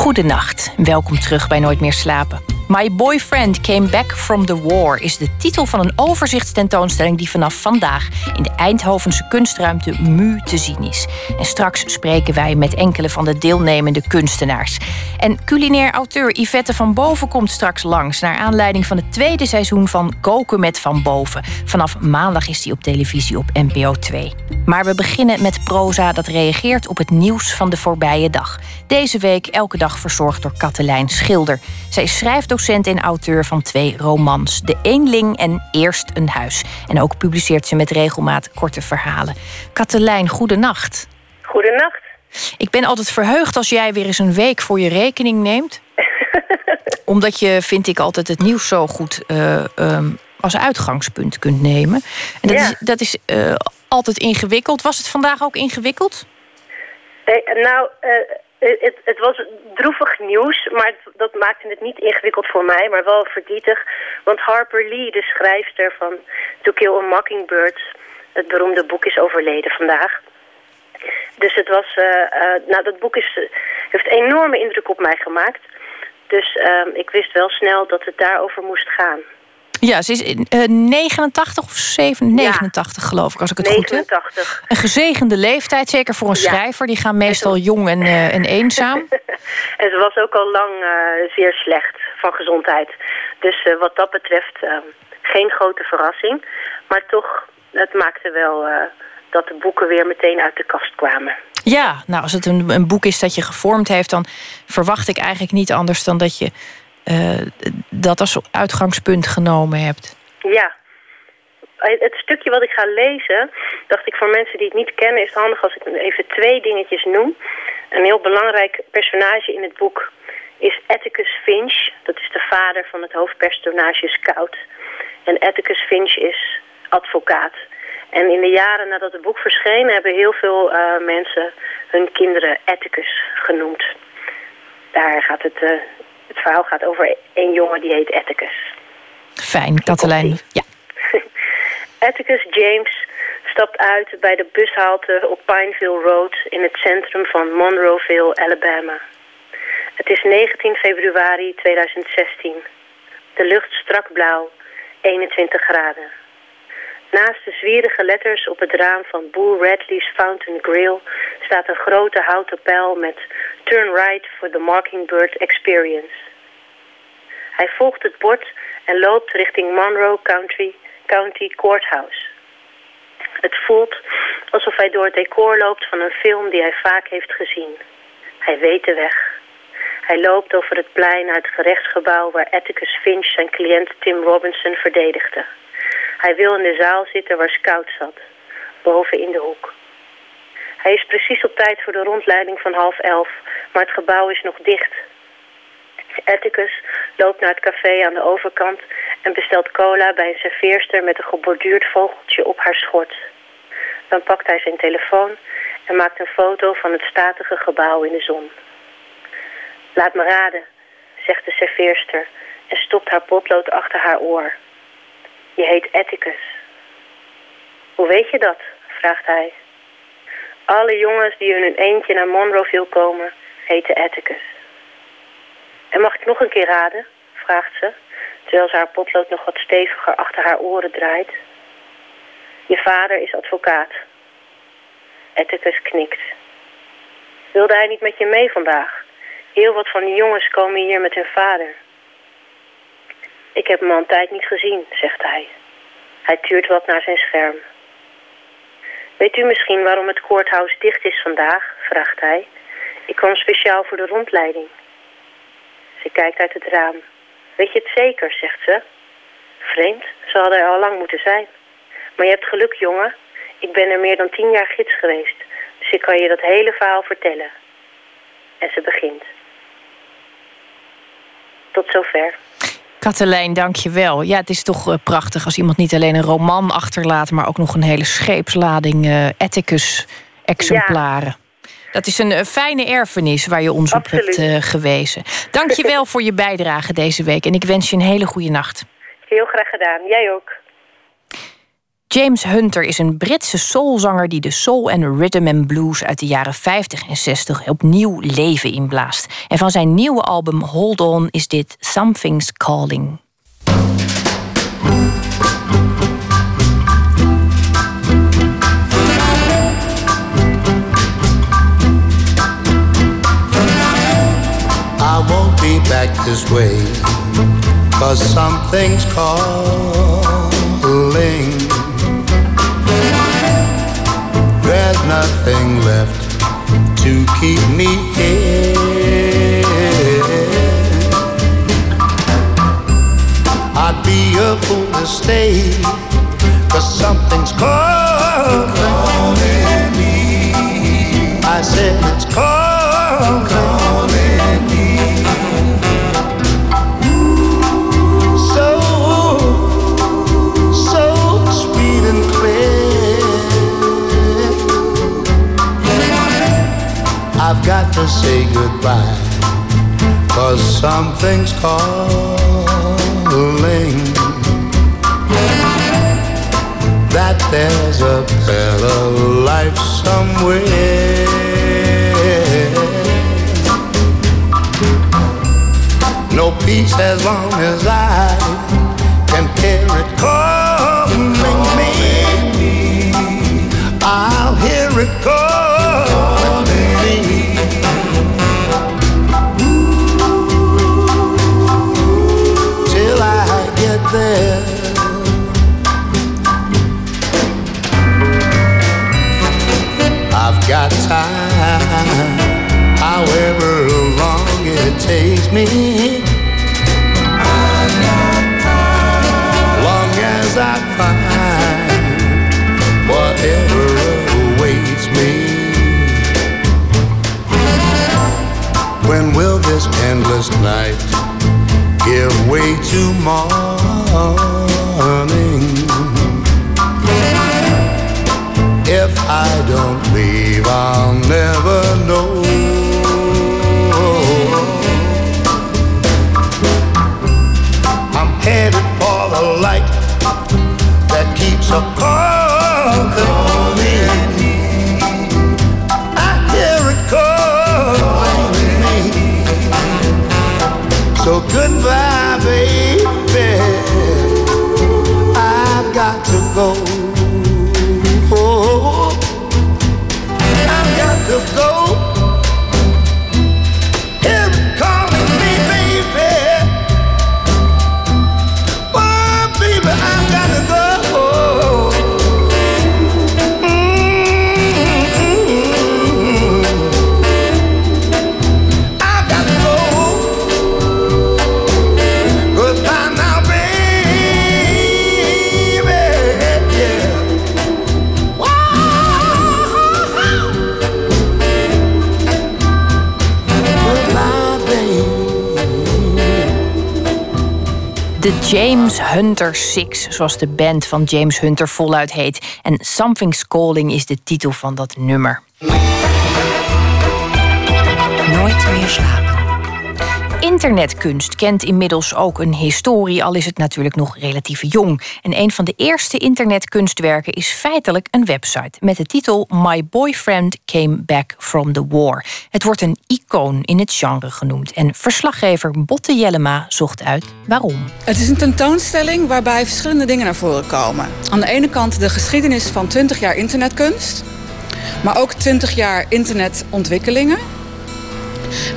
Goedenacht, welkom terug bij Nooit meer slapen. My Boyfriend Came Back from the War is de titel van een overzichtstentoonstelling die vanaf vandaag in de Eindhovense kunstruimte MU te zien is. En straks spreken wij met enkele van de deelnemende kunstenaars. En culinair auteur Yvette van Boven komt straks langs naar aanleiding van het tweede seizoen van Koken met Van Boven. Vanaf maandag is die op televisie op NPO 2. Maar we beginnen met proza dat reageert op het nieuws van de voorbije dag. Deze week elke dag verzorgd door Katelijn Schilder. Zij is schrijfdocent en auteur van twee romans: De Eenling en Eerst een Huis. En ook publiceert ze met regelmaat korte verhalen. Katelijn, goedenacht.
Goedenacht.
Ik ben altijd verheugd als jij weer eens een week voor je rekening neemt. Omdat je, vind ik, altijd het nieuws zo goed uh, um, als uitgangspunt kunt nemen. En dat
Ja.
is, dat is uh, altijd ingewikkeld. Was het vandaag ook ingewikkeld?
Eh, nou, eh, het, het was droevig nieuws, maar dat maakte het niet ingewikkeld voor mij, maar wel verdrietig. Want Harper Lee, de schrijfster van To Kill a Mockingbird, het beroemde boek, is overleden vandaag. Dus het was, eh, eh, nou dat boek is, eh, heeft enorme indruk op mij gemaakt. Dus ehm, ik wist wel snel dat het daarover moest gaan.
Ja, ze is uh, 89 of 7, 89 geloof ik, als ik het goed heb.
89.
Een gezegende leeftijd, zeker voor een
Ja.
schrijver. Die gaan meestal jong en, uh, en eenzaam.
En ze was ook al lang eh, zeer slecht van gezondheid. Dus eh, wat dat betreft eh, geen grote verrassing. Maar toch, het maakte wel eh, dat de boeken weer meteen uit de kast kwamen.
Ja, nou als het een, een boek is dat je gevormd heeft, dan verwacht ik eigenlijk niet anders dan dat je uh, dat als uitgangspunt genomen hebt.
Ja. Het stukje wat ik ga lezen, dacht ik voor mensen die het niet kennen, is het handig als ik even twee dingetjes noem. Een heel belangrijk personage in het boek is Atticus Finch. Dat is de vader van het hoofdpersonage Scout. En Atticus Finch is advocaat. En in de jaren nadat het boek verscheen... hebben heel veel uh, mensen hun kinderen Atticus genoemd. Daar gaat het, het verhaal gaat over een jongen die heet Atticus.
Fijn, Katelijn. Ja.
Atticus James stapt uit bij de bushalte op Pineville Road... in het centrum van Monroeville, Alabama. Het is 19 februari 2016. De lucht strak blauw, 21 graden. Naast de zwierige letters op het raam van Bull Radley's Fountain Grill staat een grote houten pijl met Turn right for the Mockingbird Experience. Hij volgt het bord en loopt richting Monroe County, County Courthouse. Het voelt alsof hij door het decor loopt van een film die hij vaak heeft gezien. Hij weet de weg. Hij loopt over het plein naar het gerechtsgebouw waar Atticus Finch zijn cliënt Tim Robinson verdedigde. Hij wil in de zaal zitten waar Scout zat, boven in de hoek. Hij is precies op tijd voor de rondleiding van half elf, maar het gebouw is nog dicht. Atticus loopt naar het café aan de overkant en bestelt cola bij een serveerster met een geborduurd vogeltje op haar schort. Dan pakt hij zijn telefoon en maakt een foto van het statige gebouw in de zon. Laat me raden, zegt de serveerster en stopt haar potlood achter haar oor. Je heet Atticus. Hoe weet je dat? vraagt hij. Alle jongens die hun eentje naar Monroeville komen, heten Atticus. En mag ik nog een keer raden? vraagt ze, terwijl ze haar potlood nog wat steviger achter haar oren draait. Je vader is advocaat. Atticus knikt. Wilde hij niet met je mee vandaag? Heel wat van die jongens komen hier met hun vader. Ik heb hem al een tijd niet gezien, zegt hij. Hij tuurt wat naar zijn scherm. Weet u misschien waarom het courthouse dicht is vandaag? vraagt hij. Ik kwam speciaal voor de rondleiding. Ze kijkt uit het raam. Weet je het zeker, zegt ze. Vreemd, ze hadden er al lang moeten zijn. Maar je hebt geluk, jongen. Ik ben er meer dan tien jaar gids geweest. Dus ik kan je dat hele verhaal vertellen. En ze begint. Tot zover.
Katelijn, dank je wel. Ja, het is toch uh, prachtig als iemand niet alleen een roman achterlaat... maar ook nog een hele scheepslading uh, ethicus-exemplaren. Ja. Dat is een uh, fijne erfenis waar je ons Absoluut. op hebt gewezen. Dank je wel voor je bijdrage deze week. En ik wens je een hele goede nacht.
Heel graag gedaan. Jij ook.
James Hunter is een Britse soulzanger die de soul en rhythm and blues uit de jaren 50 en 60 opnieuw leven inblaast. En van zijn nieuwe album Hold On is dit Something's Calling.
I won't be back this way, cause something's calling. Nothing left to keep me here. I'd be a fool to stay, cause something's calling, calling me. I said it's calling. calling I've got to say goodbye. Cause something's calling that there's a better life somewhere. No peace as long as I can hear it calling me. I'll hear it calling got time, however long it takes me. Long as I find whatever awaits me. When will this endless night give way to morning? If I don't leave, I'll never know. I'm headed for the light that keeps a call calling. I hear it calling me. So goodbye, baby. I've got to go.
James Hunter Six, zoals de band van James Hunter voluit heet. En Something's Calling is de titel van dat nummer.
Nooit meer slapen.
Internetkunst kent inmiddels ook een historie, al is het natuurlijk nog relatief jong. En een van de eerste internetkunstwerken is feitelijk een website met de titel My Boyfriend Came Back from the War. Het wordt een icoon in het genre genoemd. En verslaggever Botte Jellema zocht uit waarom.
Het is een tentoonstelling waarbij verschillende dingen naar voren komen. Aan de ene kant de geschiedenis van 20 jaar internetkunst, maar ook 20 jaar internetontwikkelingen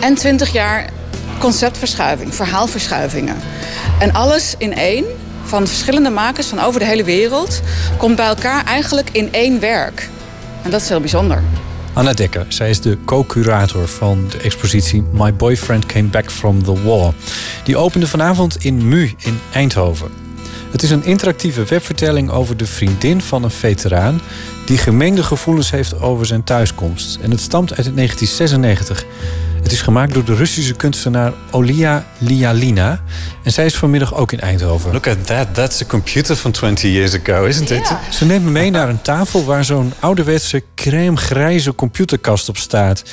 en 20 jaar conceptverschuiving, verhaalverschuivingen. En alles in één, van verschillende makers van over de hele wereld, komt bij elkaar eigenlijk in één werk. En dat is heel bijzonder.
Anna Dekker, zij is de co-curator van de expositie My Boyfriend Came Back from the War. Die opende vanavond in MU in Eindhoven. Het is een interactieve webvertelling over de vriendin van een veteraan die gemengde gevoelens heeft over zijn thuiskomst. En het stamt uit 1996. Het is gemaakt door de Russische kunstenaar Olia Lialina. En zij is vanmiddag ook in Eindhoven.
Look at that. That's a computer from 20 years ago, isn't it?
Ze neemt me mee naar een tafel waar zo'n ouderwetse crème-grijze computerkast op staat.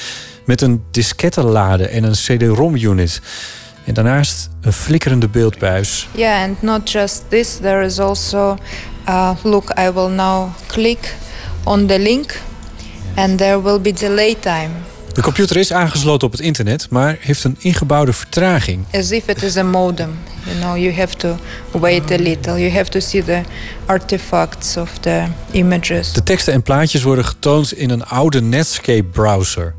Met een diskettenlade en een CD-ROM-unit. En daarnaast een flikkerende beeldbuis.
Yeah, and not just this, there is also, uh, look, I will now click on the link and there will be delay time.
De computer is aangesloten op het internet, maar heeft een ingebouwde vertraging.
As if it is a modem. You know, you have to wait a little. You have to see the artifacts of the images.
De teksten en plaatjes worden getoond in een oude Netscape-browser.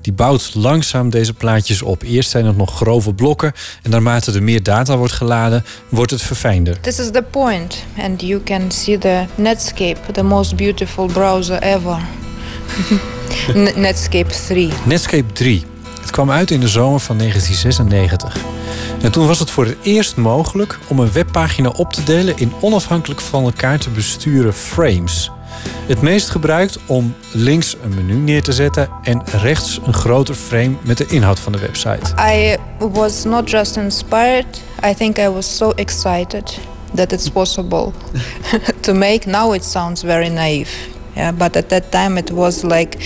Die bouwt langzaam deze plaatjes op. Eerst zijn het nog grove blokken en naarmate er meer data wordt geladen, wordt het verfijnder.
This is the point, and you can see the Netscape, the most beautiful browser ever. Netscape 3.
Netscape 3. Het kwam uit in de zomer van 1996. En toen was het voor het eerst mogelijk om een webpagina op te delen in onafhankelijk van elkaar te besturen frames. Het meest gebruikt om links een menu neer te zetten en rechts een groter frame met de inhoud van de website.
I was not just inspired, I think I was so excited that it's possible to make. Now it sounds very naive. Yeah, but at that time it was like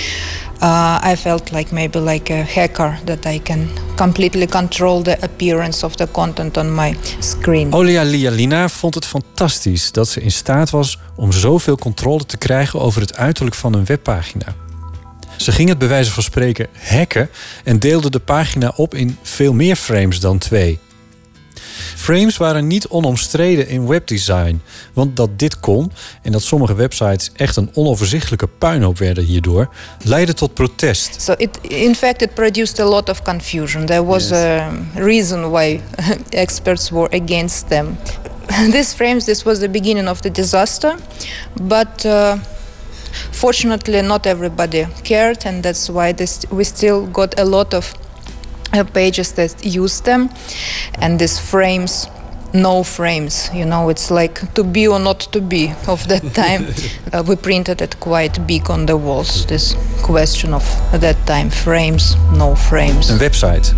uh, I felt like maybe like a hacker that I can completely control the appearance of the content on my screen.
Olia Lialina vond het fantastisch dat ze in staat was om zoveel controle te krijgen over het uiterlijk van een webpagina. Ze ging het bij wijze van spreken hacken en deelde de pagina op in veel meer frames dan twee. Frames waren niet onomstreden in webdesign, want dat dit kon en dat sommige websites echt een onoverzichtelijke puinhoop werden hierdoor, leidde tot protest.
So it, in fact, it produced a lot of confusion. There was a reason why experts were against them. These frames, this was the beginning of the disaster, but uh, Fortunately, not everybody cared, and that's why this, we still got a lot of pages that use them. And these frames, no frames, you know, it's like to be or not to be of that time. uh, we printed it quite big on the walls, this question of that time frames, no frames.
Een website.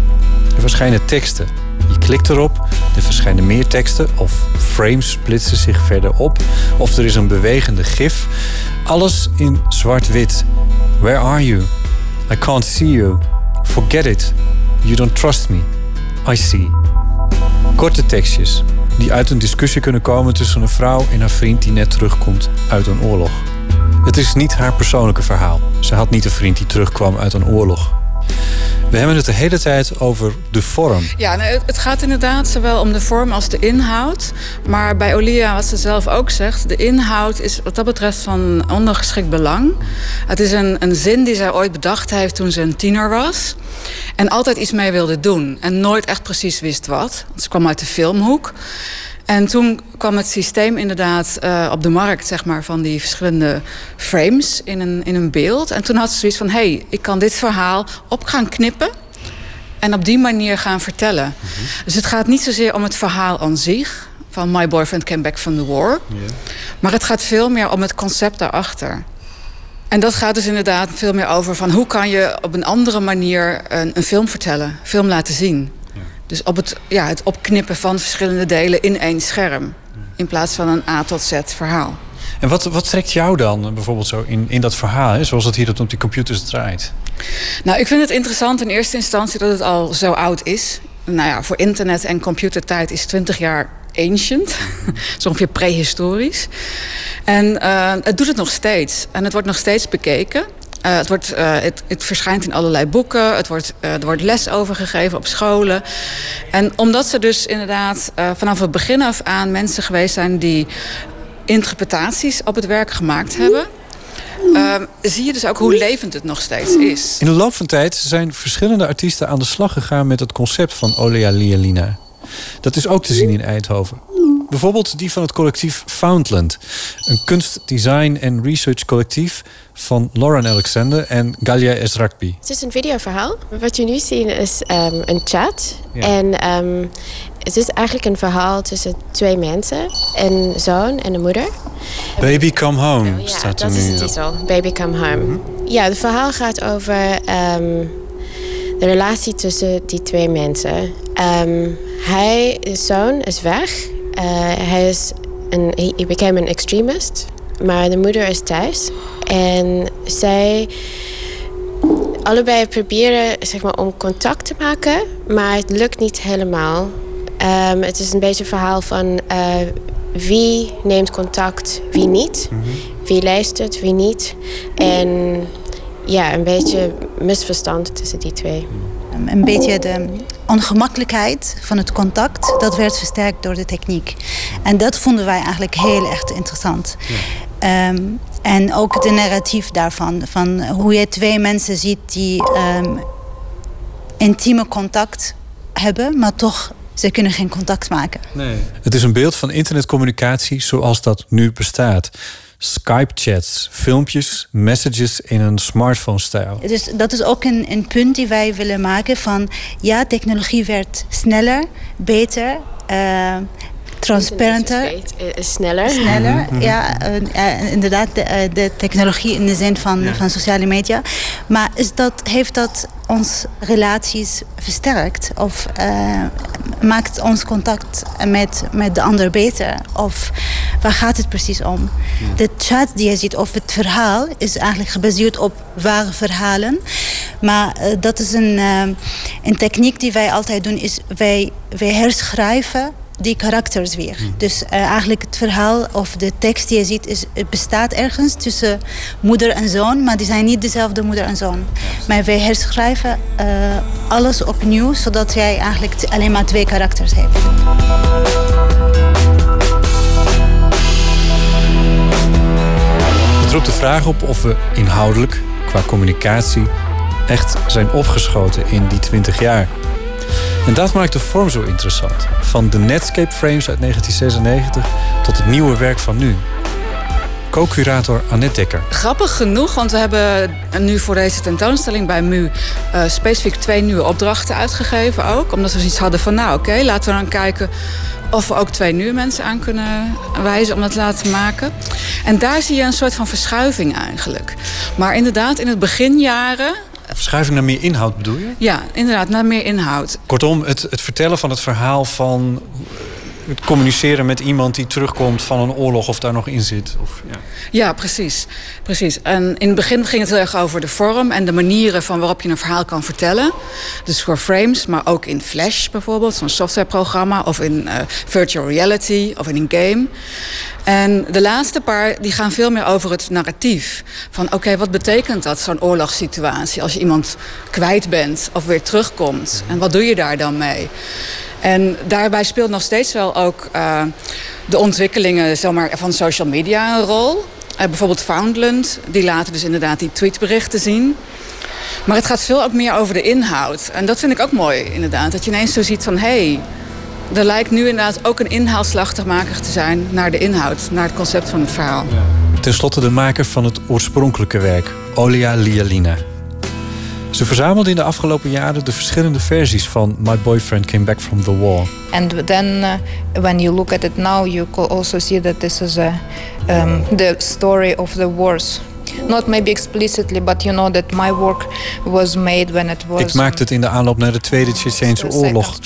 Er verschijnen teksten. Je klikt erop, er verschijnen meer teksten of frames splitsen zich verder op. Of er is een bewegende gif. Alles in zwart-wit. Where are you? I can't see you. Forget it. You don't trust me. I see. Korte tekstjes die uit een discussie kunnen komen tussen een vrouw en haar vriend die net terugkomt uit een oorlog. Het is niet haar persoonlijke verhaal. Ze had niet een vriend die terugkwam uit een oorlog. We hebben het de hele tijd over de vorm.
Ja, nou, het gaat inderdaad zowel om de vorm als de inhoud. Maar bij Olia, wat ze zelf ook zegt, de inhoud is wat dat betreft van ondergeschikt belang. Het is een, een zin die zij ooit bedacht heeft toen ze een tiener was. En altijd iets mee wilde doen. En nooit echt precies wist wat. Ze kwam uit de filmhoek. En toen kwam het systeem inderdaad uh, op de markt, zeg maar, van die verschillende frames in een, in een beeld. En toen had ze zoiets van: hé, hey, ik kan dit verhaal op gaan knippen. En op die manier gaan vertellen. Mm -hmm. Dus het gaat niet zozeer om het verhaal aan zich. Van My Boyfriend Came Back from the War. Yeah. Maar het gaat veel meer om het concept daarachter. En dat gaat dus inderdaad veel meer over van hoe kan je op een andere manier een, een film vertellen, film laten zien. Dus op het, ja, het opknippen van verschillende delen in één scherm. In plaats van een A tot Z verhaal.
En wat, wat trekt jou dan bijvoorbeeld zo in, in dat verhaal, hè, zoals het hier op die computers draait?
Nou, ik vind het interessant in eerste instantie dat het al zo oud is. Nou ja, voor internet en computertijd is 20 jaar ancient. zo ongeveer prehistorisch. En uh, het doet het nog steeds. En het wordt nog steeds bekeken. Uh, het, wordt, uh, het, het, verschijnt in allerlei boeken. Het wordt, uh, er wordt les over gegeven op scholen. En omdat ze dus inderdaad vanaf het begin af aan mensen geweest zijn die interpretaties op het werk gemaakt hebben. zie je dus ook hoe levend het nog steeds is.
In de loop van tijd zijn verschillende artiesten aan de slag gegaan met het concept van Olea Lialina. Dat is ook te zien in Eindhoven. Bijvoorbeeld die van het collectief Foundland. Een kunst, design en research collectief van Lauren Alexander en Galia Esrakbi.
Het is een videoverhaal. Wat je nu ziet is um, een chat. Ja. En um, het is eigenlijk een verhaal tussen twee mensen. Een zoon en een moeder.
Baby Come Home
ja,
staat er
dat
nu
is de titel. Baby Come Home. Mm -hmm. Ja, het verhaal gaat over um, de relatie tussen die twee mensen. hij, de zoon, is weg. Uh, hij is een, he became an extremist. Maar de moeder is thuis. En zij allebei proberen zeg maar, om contact te maken. Maar het lukt niet helemaal. Um, het is een beetje een verhaal van uh, wie neemt contact, wie niet. Mm -hmm. Wie luistert, wie niet. En ja, een beetje misverstand tussen die twee.
Een beetje de ongemakkelijkheid van het contact, dat werd versterkt door de techniek. En dat vonden wij eigenlijk heel erg interessant. Ja. Um, en ook de narratief daarvan, van hoe je twee mensen ziet die um, intieme contact hebben, maar toch ze kunnen geen contact maken.
Nee. Het is een beeld van internetcommunicatie zoals dat nu bestaat. Skype-chats, filmpjes, messages in een smartphone-stijl.
Dus dat is ook een, een punt die wij willen maken van... ja, technologie werd sneller, beter... Uh, transparenter.
Is sneller.
Sneller, mm -hmm. ja. Uh, inderdaad, de, uh, de, technologie in de zin van, ja. van sociale media. Maar is dat, heeft dat ons relaties versterkt? Of uh, maakt ons contact met, met de ander beter? Of waar gaat het precies om? Ja. De chat die je ziet, of het verhaal, is eigenlijk gebaseerd op ware verhalen. Maar dat is een, een techniek die wij altijd doen, is wij, wij herschrijven die karakters weer. Mm. Dus uh, eigenlijk het verhaal of de tekst die je ziet is, het bestaat ergens tussen moeder en zoon, maar die zijn niet dezelfde moeder en zoon. Maar wij herschrijven uh, alles opnieuw, zodat jij eigenlijk alleen maar twee karakters hebt.
Het roept de vraag op of we inhoudelijk, qua communicatie, echt zijn opgeschoten in die 20 jaar. En dat maakt de vorm zo interessant. Van de Netscape frames uit 1996 tot het nieuwe werk van nu. co-curator Annette Dekker.
Grappig genoeg, want we hebben nu voor deze tentoonstelling bij MU uh, specifiek twee nieuwe opdrachten uitgegeven ook. Omdat we zoiets hadden van, nou oké, laten we dan kijken of we ook twee nieuwe mensen aan kunnen wijzen om dat te laten maken. En daar zie je een soort van verschuiving eigenlijk. Maar inderdaad, in het beginjaren
Verschuiving naar meer inhoud bedoel je?
Ja, inderdaad, naar meer inhoud.
Kortom, het, het vertellen van het verhaal van het communiceren met iemand die terugkomt van een oorlog of daar nog in zit. Of, ja.
ja, precies. precies. En in het begin ging het heel erg over de vorm en de manieren van waarop je een verhaal kan vertellen. Dus voor frames, maar ook in Flash bijvoorbeeld, zo'n softwareprogramma, of in uh, virtual reality of in een game. En de laatste paar die gaan veel meer over het narratief. Van oké, wat betekent dat, zo'n oorlogssituatie? Als je iemand kwijt bent of weer terugkomt. En wat doe je daar dan mee? En daarbij speelt nog steeds wel ook uh, de ontwikkelingen zeg maar, van social media een rol. Uh, bijvoorbeeld Foundland, die laten dus inderdaad die tweetberichten zien. Maar het gaat veel ook meer over de inhoud. En dat vind ik ook mooi, inderdaad. Dat je ineens zo ziet van, hé, hey, er lijkt nu inderdaad ook een inhaalslag te maken te zijn... naar de inhoud, naar het concept van het verhaal.
Ten slotte de maker van het oorspronkelijke werk, Olia Lialina. Ze verzamelde in de afgelopen jaren de verschillende versies van My Boyfriend Came Back from the War.
And then uh, when you look at it now, you could also see that this is a, um, the story of the wars. Not maybe explicitly, but you know that my work was made when it was.
Ik maakte het in de aanloop naar de Tweede Tsjetsjeense oorlog.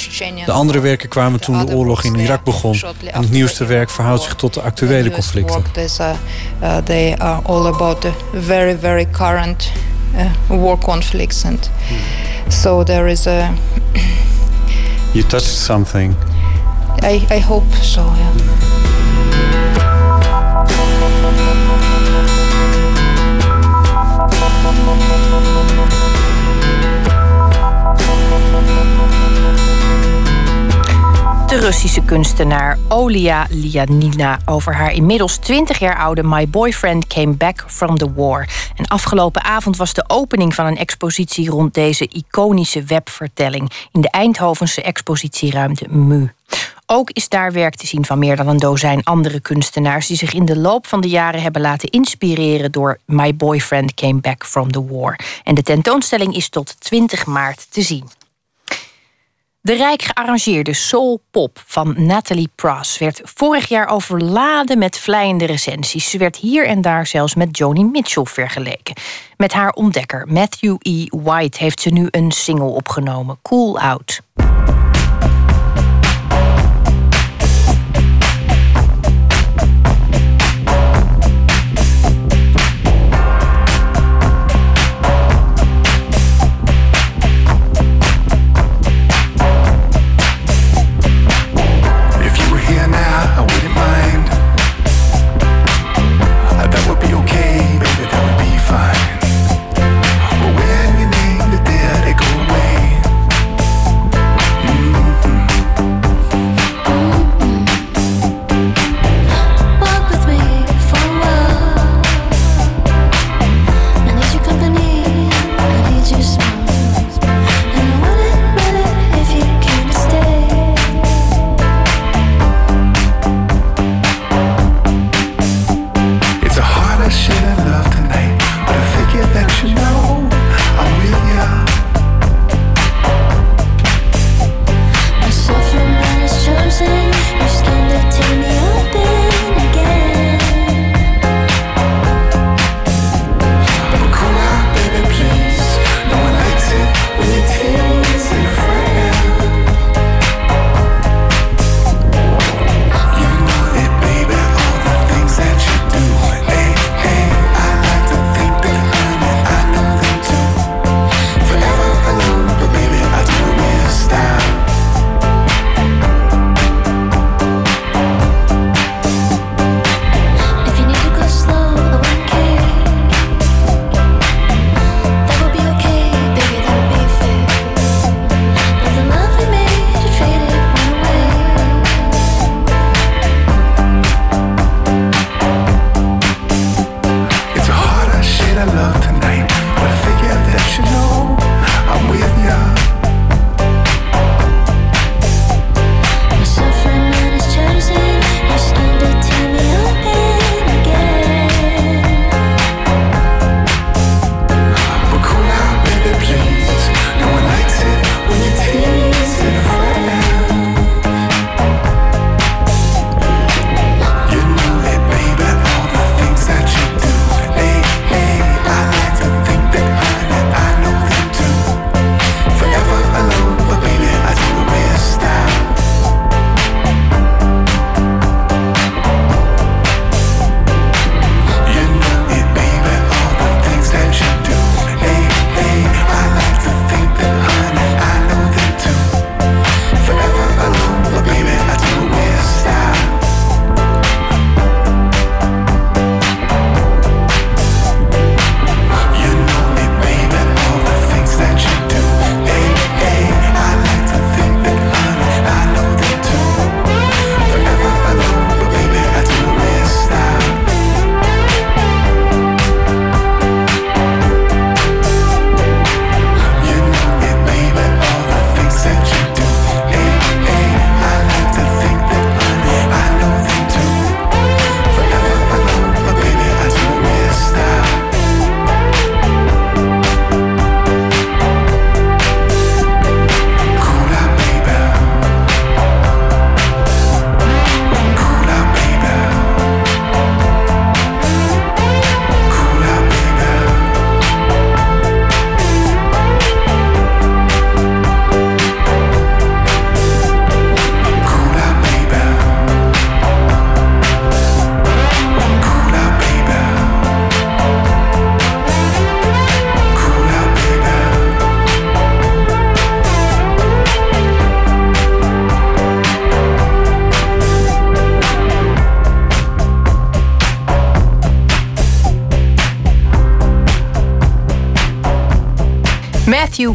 De andere werken kwamen toen de oorlog in Irak begon. En het nieuwste werk verhoudt zich tot de actuele conflicten.
Uh, they are all about the very, very current uh, Uh, war conflicts, and so there is a.
you touched something.
I I hope so. Yeah.
De Russische kunstenaar Olia Lianina over haar inmiddels 20 jaar oude My Boyfriend Came Back from the War. En afgelopen avond was de opening van een expositie rond deze iconische webvertelling in de Eindhovense expositieruimte MU. Ook is daar werk te zien van meer dan een dozijn andere kunstenaars die zich in de loop van de jaren hebben laten inspireren door My Boyfriend Came Back from the War. En de tentoonstelling is tot 20 maart te zien. De rijk gearrangeerde soul pop van Natalie Prass werd vorig jaar overladen met vlijende recensies. Ze werd hier en daar zelfs met Joni Mitchell vergeleken. Met haar ontdekker Matthew E. White heeft ze nu een single opgenomen, Cool Out.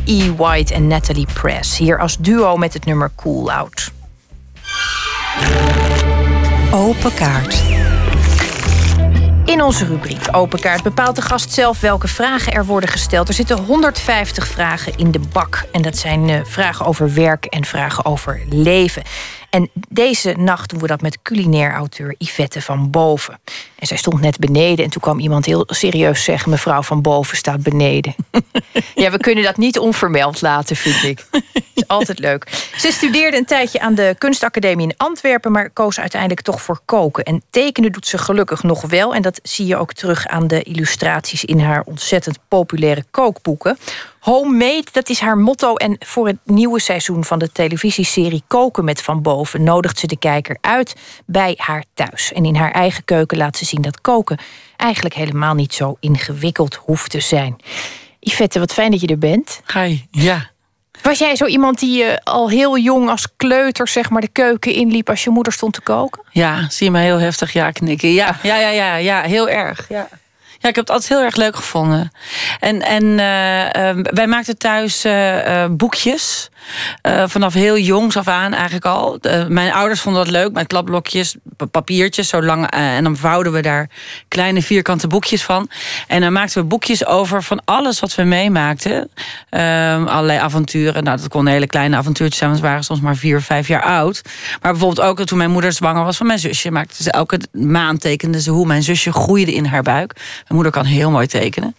E. White en Natalie Press. Hier als duo met het nummer Cool Out.
Open kaart.
In onze rubriek Open Kaart bepaalt de gast zelf welke vragen er worden gesteld. Er zitten 150 vragen in de bak. En dat zijn uh, vragen over werk en vragen over leven. En deze nacht doen we dat met culinair auteur Yvette van Boven. En zij stond net beneden en toen kwam iemand heel serieus zeggen... mevrouw van Boven staat beneden. ja, we kunnen dat niet onvermeld laten, vind ik. is altijd leuk. Ze studeerde een tijdje aan de kunstacademie in Antwerpen... maar koos uiteindelijk toch voor koken. En tekenen doet ze gelukkig nog wel. En dat zie je ook terug aan de illustraties... in haar ontzettend populaire kookboeken. Homemade, dat is haar motto. En voor het nieuwe seizoen van de televisieserie Koken met Van Boven nodigt ze de kijker uit bij haar thuis. En in haar eigen keuken laat ze zien dat koken eigenlijk helemaal niet zo ingewikkeld hoeft te zijn. Yvette, wat fijn dat je er bent.
Hi, ja.
Was jij zo iemand die uh, al heel jong als kleuter zeg maar de keuken inliep als je moeder stond te koken?
Ja, zie je me heel heftig ja knikken. Ja, ja, ja, ja, ja heel erg. Ja. Ja, ik heb het altijd heel erg leuk gevonden. En, en uh, wij maakten thuis uh, boekjes. Vanaf heel jongs af aan eigenlijk al. mijn ouders vonden dat leuk met klapblokjes, papiertjes zo lang. en dan vouwden we daar kleine vierkante boekjes van. En dan maakten we boekjes over van alles wat we meemaakten. Ehm, allerlei avonturen. Nou, dat konden hele kleine avontuurtjes zijn, we waren soms maar vier, vijf jaar oud. Maar bijvoorbeeld ook toen mijn moeder zwanger was van mijn zusje, maakte ze elke maand tekende ze hoe mijn zusje groeide in haar buik. Mijn moeder kan heel mooi tekenen.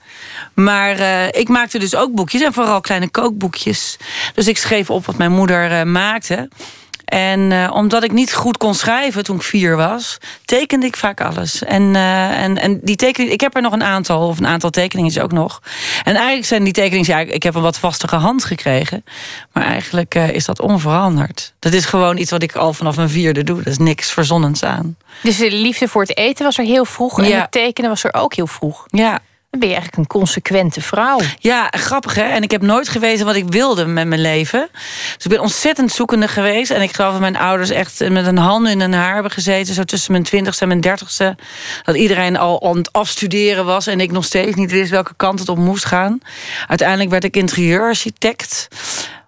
Maar uh, ik maakte dus ook boekjes en vooral kleine kookboekjes. Dus ik schreef op wat mijn moeder uh, maakte. En uh, omdat ik niet goed kon schrijven toen ik vier was, tekende ik vaak alles. En, uh, en, en die tekeningen, ik heb er nog een aantal, of een aantal tekeningen ook nog. En eigenlijk zijn die tekeningen, ja, ik heb een wat vastere hand gekregen. Maar eigenlijk uh, is dat onveranderd. Dat is gewoon iets wat ik al vanaf mijn vierde doe. Dat is niks verzonnens aan.
Dus de liefde voor het eten was er heel vroeg. En het tekenen was er ook heel vroeg.
Ja,
dan ben je eigenlijk een consequente vrouw.
Ja, grappig hè. En ik heb nooit geweten wat ik wilde met mijn leven. Dus ik ben ontzettend zoekende geweest. En ik geloof dat mijn ouders echt met een hand in hun haar hebben gezeten. Zo tussen mijn twintigste en mijn dertigste. Dat iedereen al aan het afstuderen was. En ik nog steeds niet wist welke kant het op moest gaan. Uiteindelijk werd ik interieurarchitect.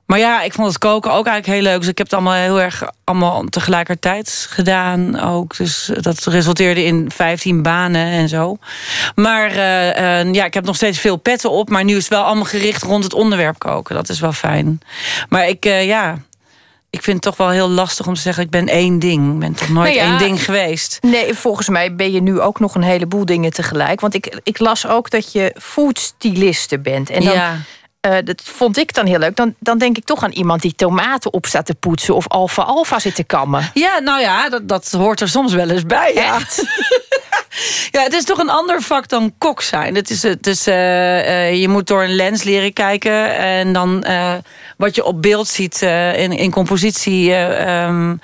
Maar ja, ik vond het koken ook eigenlijk heel leuk. Dus ik heb het allemaal heel erg allemaal tegelijkertijd gedaan ook. Dus dat resulteerde in 15 banen en zo. Maar uh, uh, ja, ik heb nog steeds veel petten op. Maar nu is het wel allemaal gericht rond het onderwerp koken. Dat is wel fijn. Maar ik, uh, ja, ik vind het toch wel heel lastig om te zeggen... ik ben één ding. Ik ben toch nooit nou ja, één ding geweest.
Nee, volgens mij ben je nu ook nog een heleboel dingen tegelijk. Want ik, ik las ook dat je foodstyliste bent. En dan... Ja uh, dat vond ik dan heel leuk. Dan, dan denk ik toch aan iemand die tomaten op staat te poetsen... of alfa-alfa zit te kammen.
Ja, nou ja, dat, dat hoort er soms wel eens bij. Ja.
Echt?
ja, het is toch een ander vak dan kok zijn. Het is, het is, uh, uh, je moet door een lens leren kijken... en dan wat je op beeld ziet in, in compositie... Um,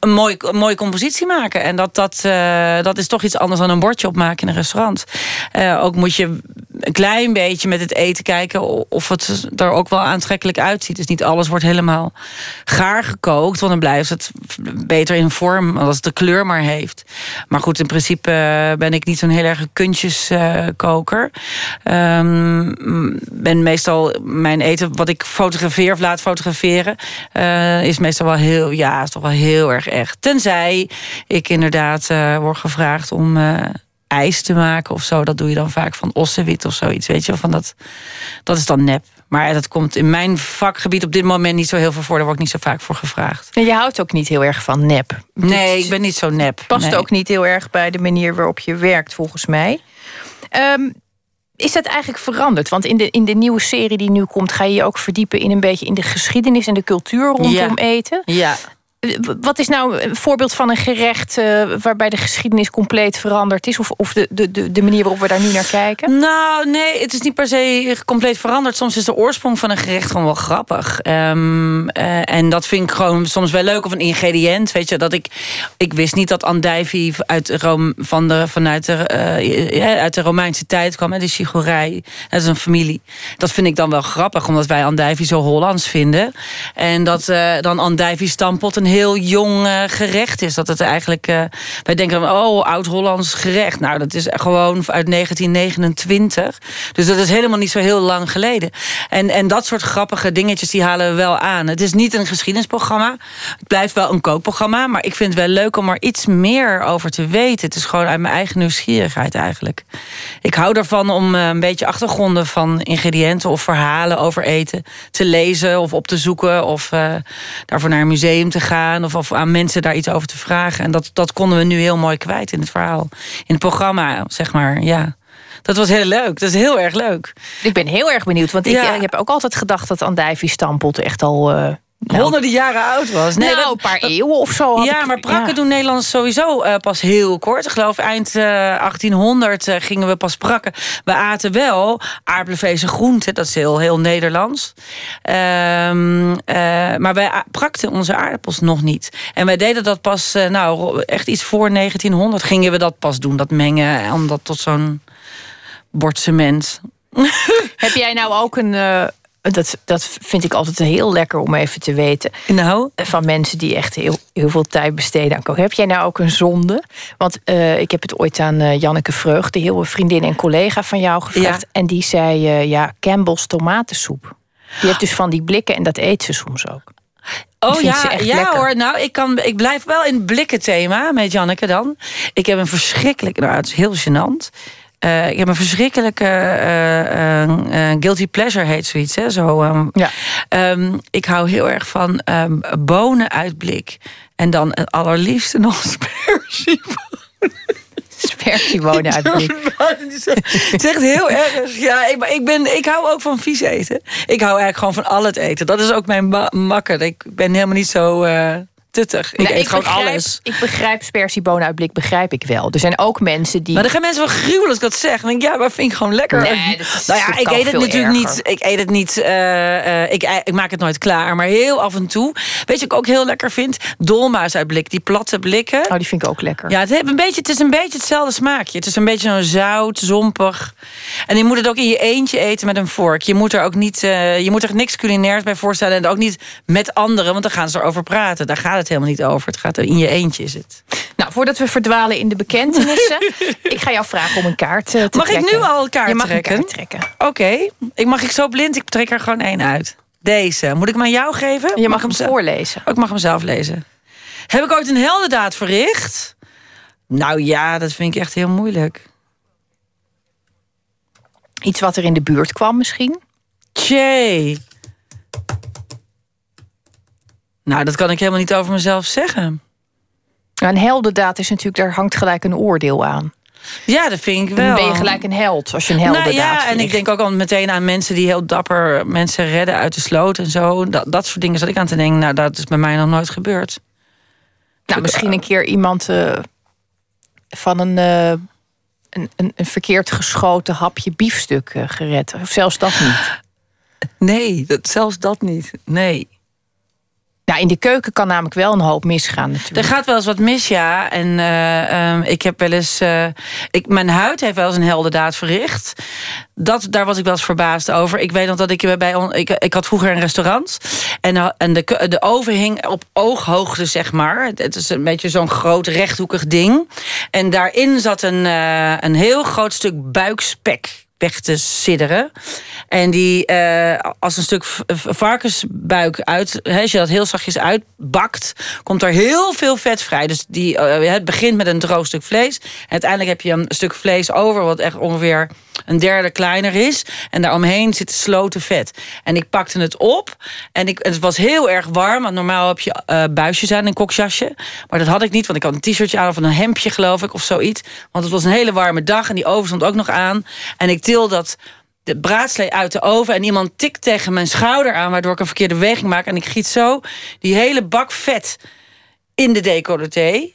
een, mooi, een mooie compositie maken. En dat, dat, dat is toch iets anders dan een bordje opmaken in een restaurant. ook moet je een klein beetje met het eten kijken... of het er ook wel aantrekkelijk uitziet. Dus niet alles wordt helemaal gaar gekookt... want dan blijft het beter in vorm als het de kleur maar heeft. Maar goed, in principe ben ik niet zo'n heel erg kunstjeskoker. Um, ben meestal mijn eten, wat ik fotografeer of laat fotograferen... Uh, is meestal wel heel, ja, is toch wel heel erg echt. Tenzij ik inderdaad word gevraagd om... ijs te maken of zo. Dat doe je dan vaak van ossewit of zoiets. Weet je, van dat, dat is dan nep. Maar dat komt in mijn vakgebied op dit moment niet zo heel veel voor. Daar word ik niet zo vaak voor gevraagd.
En je houdt ook niet heel erg van nep.
Nee, ik ben niet zo nep.
Past
nee.
ook niet heel erg bij de manier waarop je werkt, volgens mij. Um, is dat eigenlijk veranderd? Want in de, in de nieuwe serie die nu komt... ga je je ook verdiepen in een beetje in de geschiedenis en de cultuur rondom
ja.
eten.
Ja,
wat is nou een voorbeeld van een gerecht uh, waarbij de geschiedenis compleet veranderd is? Of, of de, de, de manier waarop we daar nu naar kijken?
Nou, nee, het is niet per se compleet veranderd. Soms is de oorsprong van een gerecht gewoon wel grappig. Um, uh, en dat vind ik gewoon soms wel leuk. Of een ingrediënt, weet je. Dat ik, ik wist niet dat andijvie uit Rome, van de, vanuit de, ja, uit de Romeinse tijd kwam. De Chigorij. Dat is een familie. Dat vind ik dan wel grappig, omdat wij andijvie zo Hollands vinden. En dat dan andijvie stampot een heel jong eh, gerecht is. Dat het eigenlijk. eh, wij denken, oh, oud-Hollands gerecht. Nou, dat is gewoon uit 1929. Dus dat is helemaal niet zo heel lang geleden. En, en dat soort grappige dingetjes, die halen we wel aan. Het is niet een geschiedenisprogramma. Het blijft wel een kookprogramma. Maar ik vind het wel leuk om er iets meer over te weten. Het is gewoon uit mijn eigen nieuwsgierigheid eigenlijk. Ik hou ervan om eh, een beetje achtergronden van ingrediënten of verhalen over eten te lezen of op te zoeken. Of daarvoor naar een museum te gaan. Of, of aan mensen daar iets over te vragen. En dat, dat konden we nu heel mooi kwijt in het verhaal. In het programma, zeg maar. Ja. Dat was heel leuk. Dat is heel erg leuk.
Ik ben heel erg benieuwd, want ik,
Ja.
ik heb ook altijd gedacht dat Andijvie Stampot echt al. eh, nou,
honderden jaren oud was.
nou,
dat-
een paar eeuwen of zo.
Ja,
ik-
maar prakken
ja.
doen Nederlanders sowieso eh, pas heel kort. Ik geloof eind eh, 1800 eh, gingen we pas prakken. We aten wel aardbevlees en groenten. Dat is heel, heel Nederlands. Ehm, eh, maar wij prakten onze aardappels nog niet. En wij deden dat pas, nou, echt iets voor 1900 gingen we dat pas doen. Dat mengen, om dat tot zo'n bord cement.
Heb jij nou ook een. Dat, dat vind ik altijd heel lekker om even te weten.
Nou?
Van mensen die echt heel, heel veel tijd besteden aan koken. Heb jij nou ook een zonde? Want eh, ik heb het ooit aan eh, Janneke Vreugde, heel een vriendin en collega van jou gevraagd. En die zei: eh, ja, Campbell's tomatensoep. Die heeft dus van die blikken en dat eet ze soms ook.
Oh ja, ja
lekker.
hoor. Nou, ik, kan, ik blijf wel in het blikken thema met Janneke dan. Ik heb een verschrikkelijk, nou het is heel gênant. Eh, ik heb een verschrikkelijke eh, eh, eh, guilty pleasure heet zoiets. Hè? Zo, ehm, ehm, ik hou heel erg van ehm, bonen uit blik. En dan het allerliefste nog spersie.
Spersiebonen uit blik.
Het is echt heel erg. Ja, ik, ben, ik hou ook van vies eten. Ik hou eigenlijk gewoon van al het eten. Dat is ook mijn ma- makker. Ik ben helemaal niet zo Ik
Nou,
eet gewoon
begrijp,
alles.
Ik begrijp spersiebonen uit blik, begrijp ik wel. Er zijn ook mensen die.
Maar dan gaan mensen wel gruwelen als ik dat zeg. Dan denk ik, ja, maar vind ik gewoon lekker.
Nee, dat is-
nou ja,
dat
ik eet het natuurlijk
erger.
niet. Ik eet het niet. eh, eh, ik, ik maak het nooit klaar. Maar heel af en toe. Weet je, wat ik ook heel lekker vind? Dolma's uit blik. Die platte blikken.
Oh, die vind ik ook lekker.
Ja, het, heeft een beetje, het is een beetje hetzelfde smaakje. Het is een beetje zo'n zout, zompig. En je moet het ook in je eentje eten met een vork. Je moet er ook niet, eh, je moet er niks culinairs bij voorstellen. En ook niet met anderen, want dan gaan ze erover praten. Daar gaat het helemaal niet over. Het gaat er in je eentje is het.
Nou, voordat we verdwalen in de bekentenissen, ik ga jou vragen om een kaart eh, te
Mag
trekken.
ik nu al een kaart
Je mag
trekken?
een kaart trekken.
Oké, ik mag ik zo blind, ik trek er gewoon één uit. Deze. Moet ik hem aan jou geven?
Je mag hem
zelf-
voorlezen.
Oh, ik mag hem zelf lezen. Heb ik ooit een heldendaad verricht? Nou ja, dat vind ik echt heel moeilijk.
Iets wat er in de buurt kwam misschien?
Tjee. Nou, dat kan ik helemaal niet over mezelf zeggen.
Nou, een heldendaad is natuurlijk, daar hangt gelijk een oordeel aan.
Ja, dat vind ik
Dan
wel.
ben je gelijk een held als je een heldendaad
Nou ja, en ik denk ook al meteen aan mensen die heel dapper mensen redden uit de sloot en zo. Dat, dat soort dingen zat ik aan te denken. Nou, dat is bij mij nog nooit gebeurd.
Nou, misschien een keer iemand eh, van een, eh, een, een, een verkeerd geschoten hapje biefstuk gered. Of zelfs dat niet.
Nee, dat, zelfs dat niet. Nee.
Nou, in de keuken kan namelijk wel een hoop misgaan natuurlijk.
Er gaat wel eens wat mis, ja. En eh, ehm, ik heb wel eens. eh, ik, mijn huid heeft wel eens een heldendaad verricht. Dat, daar was ik wel eens verbaasd over. Ik weet nog dat ik bij. Ik, ik had vroeger een restaurant. En, eh, en de, de oven hing op ooghoogte, zeg maar. Het is een beetje zo'n groot rechthoekig ding. En daarin zat een, een heel groot stuk buikspek weg te sidderen. En die eh, als een stuk varkensbuik uit, hè, als je dat heel zachtjes uitbakt, komt er heel veel vet vrij. Dus die, eh, het begint met een droog stuk vlees. En uiteindelijk heb je een stuk vlees over, wat echt ongeveer een derde kleiner is. En daaromheen zit sloten vet. En ik pakte het op. En ik, het was heel erg warm. Want normaal heb je eh, buisjes aan, een koksjasje. Maar dat had ik niet, want ik had een t-shirtje aan of een hemdje, geloof ik, of zoiets. Want het was een hele warme dag en die oven stond ook nog aan. En ik til dat de braadslee uit de oven en iemand tikt tegen mijn schouder aan, waardoor ik een verkeerde beweging maak. En ik giet zo die hele bak vet in de decolleté.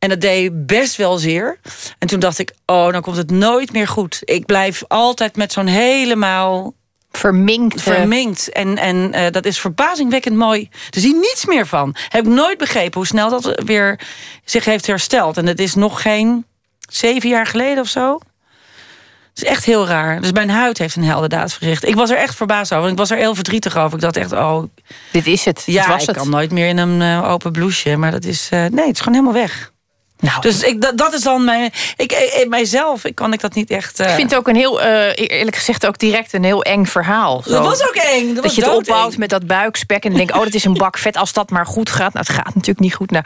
En dat deed best wel zeer. En toen dacht ik, oh, dan komt het nooit meer goed. Ik blijf altijd met zo'n helemaal
verminkt.
verminkt. En, en eh, dat is verbazingwekkend mooi. Er zie niets meer van. Heb ik nooit begrepen hoe snel dat weer zich heeft hersteld. En het is nog geen zeven jaar geleden of zo. Het is echt heel raar. Dus mijn huid heeft een heldendaad verricht. Ik was er echt verbaasd over. Ik was er heel verdrietig over. Ik dacht echt, oh...
Dit is het.
Ja,
Dit was
ik
het.
kan nooit meer in een eh, open blouseje. Maar dat is... eh, nee, het is gewoon helemaal weg.
Nou,
dus ik, dat, dat is dan mijn... Ik, ik, mijzelf ik kan ik dat niet echt... eh,
Ik vind het ook een heel, eh, eerlijk gezegd, ook direct een heel eng verhaal.
Dat was ook eng. Dat,
Dat,
was
je het opbouwt met dat buikspek en denk oh, dat is een bak vet als dat maar goed gaat. Nou, het gaat natuurlijk niet goed. Nou,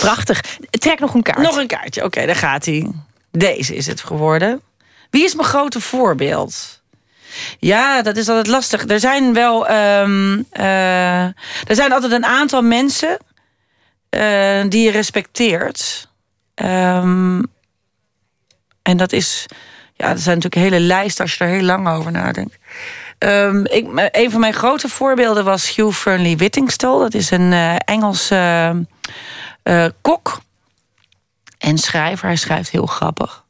Prachtig. Trek nog een kaart.
Nog een kaartje. Oké, daar gaat hij. Deze is het geworden. Wie is mijn grote voorbeeld? Ja, dat is altijd lastig. Er zijn wel. ehm, eh, er zijn altijd een aantal mensen eh, die je respecteert. Ehm, en dat is. Ja, dat zijn natuurlijk hele lijsten als je er heel lang over nadenkt. Ehm, ik, een van mijn grote voorbeelden was Hugh Fernley Whittingstall. Dat is een eh Engelse eh, kok en schrijver. Hij schrijft heel grappig.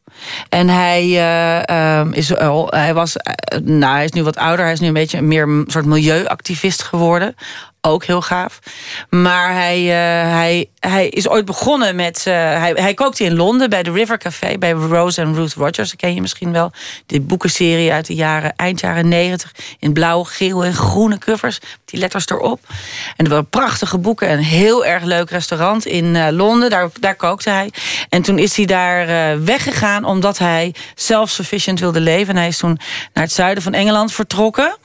En hij, eh, ehm, is, hij, was, nou, hij is nu wat ouder. Hij is nu een beetje meer een soort milieuactivist geworden. Ook heel gaaf. Maar hij, eh, hij, hij is ooit begonnen met... eh, hij, hij kookte in Londen bij de River Café... bij Rose en Ruth Rogers. Dat ken je misschien wel. Die boekenserie uit de jaren, eind jaren negentig. In blauw, geel en groene covers. Die letters erop. En er waren prachtige boeken. En een heel erg leuk restaurant in eh, Londen. Daar, daar kookte hij. En toen is hij daar weggegaan... omdat hij self-sufficient wilde leven. En hij is toen naar het zuiden van Engeland vertrokken...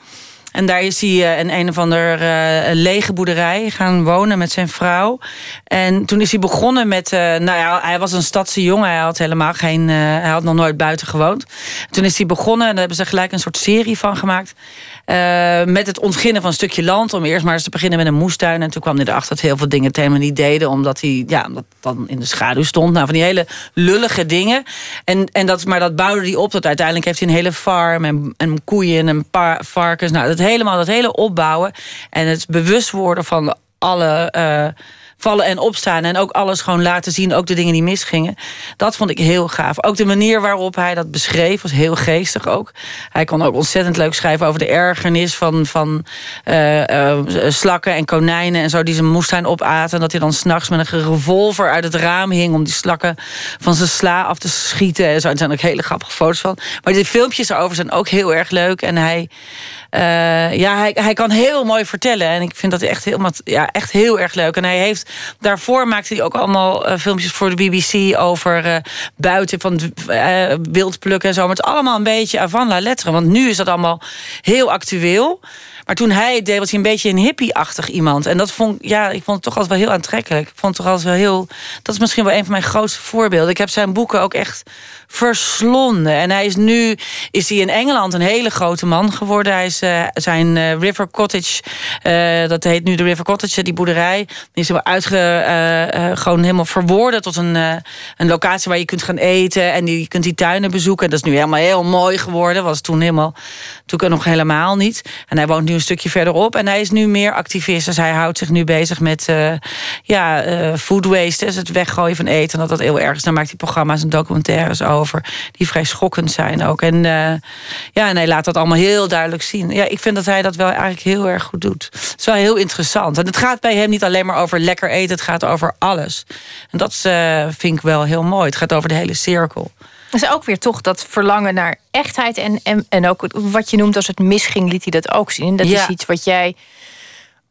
En daar is hij in een of ander eh, lege boerderij gaan wonen met zijn vrouw. En toen is hij begonnen met. eh, nou ja, hij was een stadse jongen. Hij had helemaal geen. eh, hij had nog nooit buiten gewoond. Toen is hij begonnen en daar hebben ze gelijk een soort serie van gemaakt. Eh, met het ontginnen van een stukje land. Om eerst maar eens te beginnen met een moestuin. En toen kwam hij erachter dat heel veel dingen het helemaal niet deden. Omdat hij ja, omdat dan in de schaduw stond. Nou, van die hele lullige dingen. En, en dat, maar dat bouwde hij op. Dat uiteindelijk heeft hij een hele farm. En, en koeien en paar varkens. Nou, dat helemaal, dat hele opbouwen. En het bewust worden van alle. eh, vallen en opstaan en ook alles gewoon laten zien, ook de dingen die misgingen. Dat vond ik heel gaaf. Ook de manier waarop hij dat beschreef was heel geestig ook. Hij kon ook ontzettend leuk schrijven over de ergernis van, van eh, eh, slakken en konijnen en zo die ze moestuin opaten. En dat hij dan s'nachts met een revolver uit het raam hing om die slakken van zijn sla af te schieten. En zo. Er zijn ook hele grappige foto's van. Maar die filmpjes erover zijn ook heel erg leuk. En hij, eh, ja, hij, hij kan heel mooi vertellen. En ik vind dat echt heel, ja, echt heel erg leuk. En hij heeft daarvoor maakte hij ook allemaal eh, filmpjes voor de BBC over eh, buiten van eh, wildplukken en zo. Maar het allemaal een beetje avant la lettre. Want nu is dat allemaal heel actueel. Maar toen hij het deed, was hij een beetje een hippie-achtig iemand. En dat vond, ja, ik vond het toch altijd wel heel aantrekkelijk. Ik vond het toch altijd wel heel... Dat is misschien wel een van mijn grootste voorbeelden. Ik heb zijn boeken ook echt verslonden. En hij is nu is hij in Engeland een hele grote man geworden. Hij is eh, zijn eh, River Cottage, eh, dat heet nu de River Cottage, die boerderij. Die is helemaal uitge, gewoon helemaal verwoorden tot een, een locatie waar je kunt gaan eten. En die, je kunt die tuinen bezoeken. Dat is nu helemaal heel mooi geworden. Was toen helemaal, toen nog helemaal niet. En hij woont nu stukje verderop. En hij is nu meer activist. Dus hij houdt zich nu bezig met eh, ja, eh, food waste. Dus het weggooien van eten. En dat dat heel erg is. Dan maakt hij programma's en documentaires over. Die vrij schokkend zijn ook. En, eh, ja, en hij laat dat allemaal heel duidelijk zien. Ja, ik vind dat hij dat wel eigenlijk heel erg goed doet. Het is wel heel interessant. En het gaat bij hem niet alleen maar over lekker eten. Het gaat over alles. En dat vind ik wel heel mooi. Het gaat over de hele cirkel.
Dat is ook weer toch dat verlangen naar echtheid. En, en, en ook wat je noemt als het misging, liet hij dat ook zien. En dat
Ja.
is iets wat jij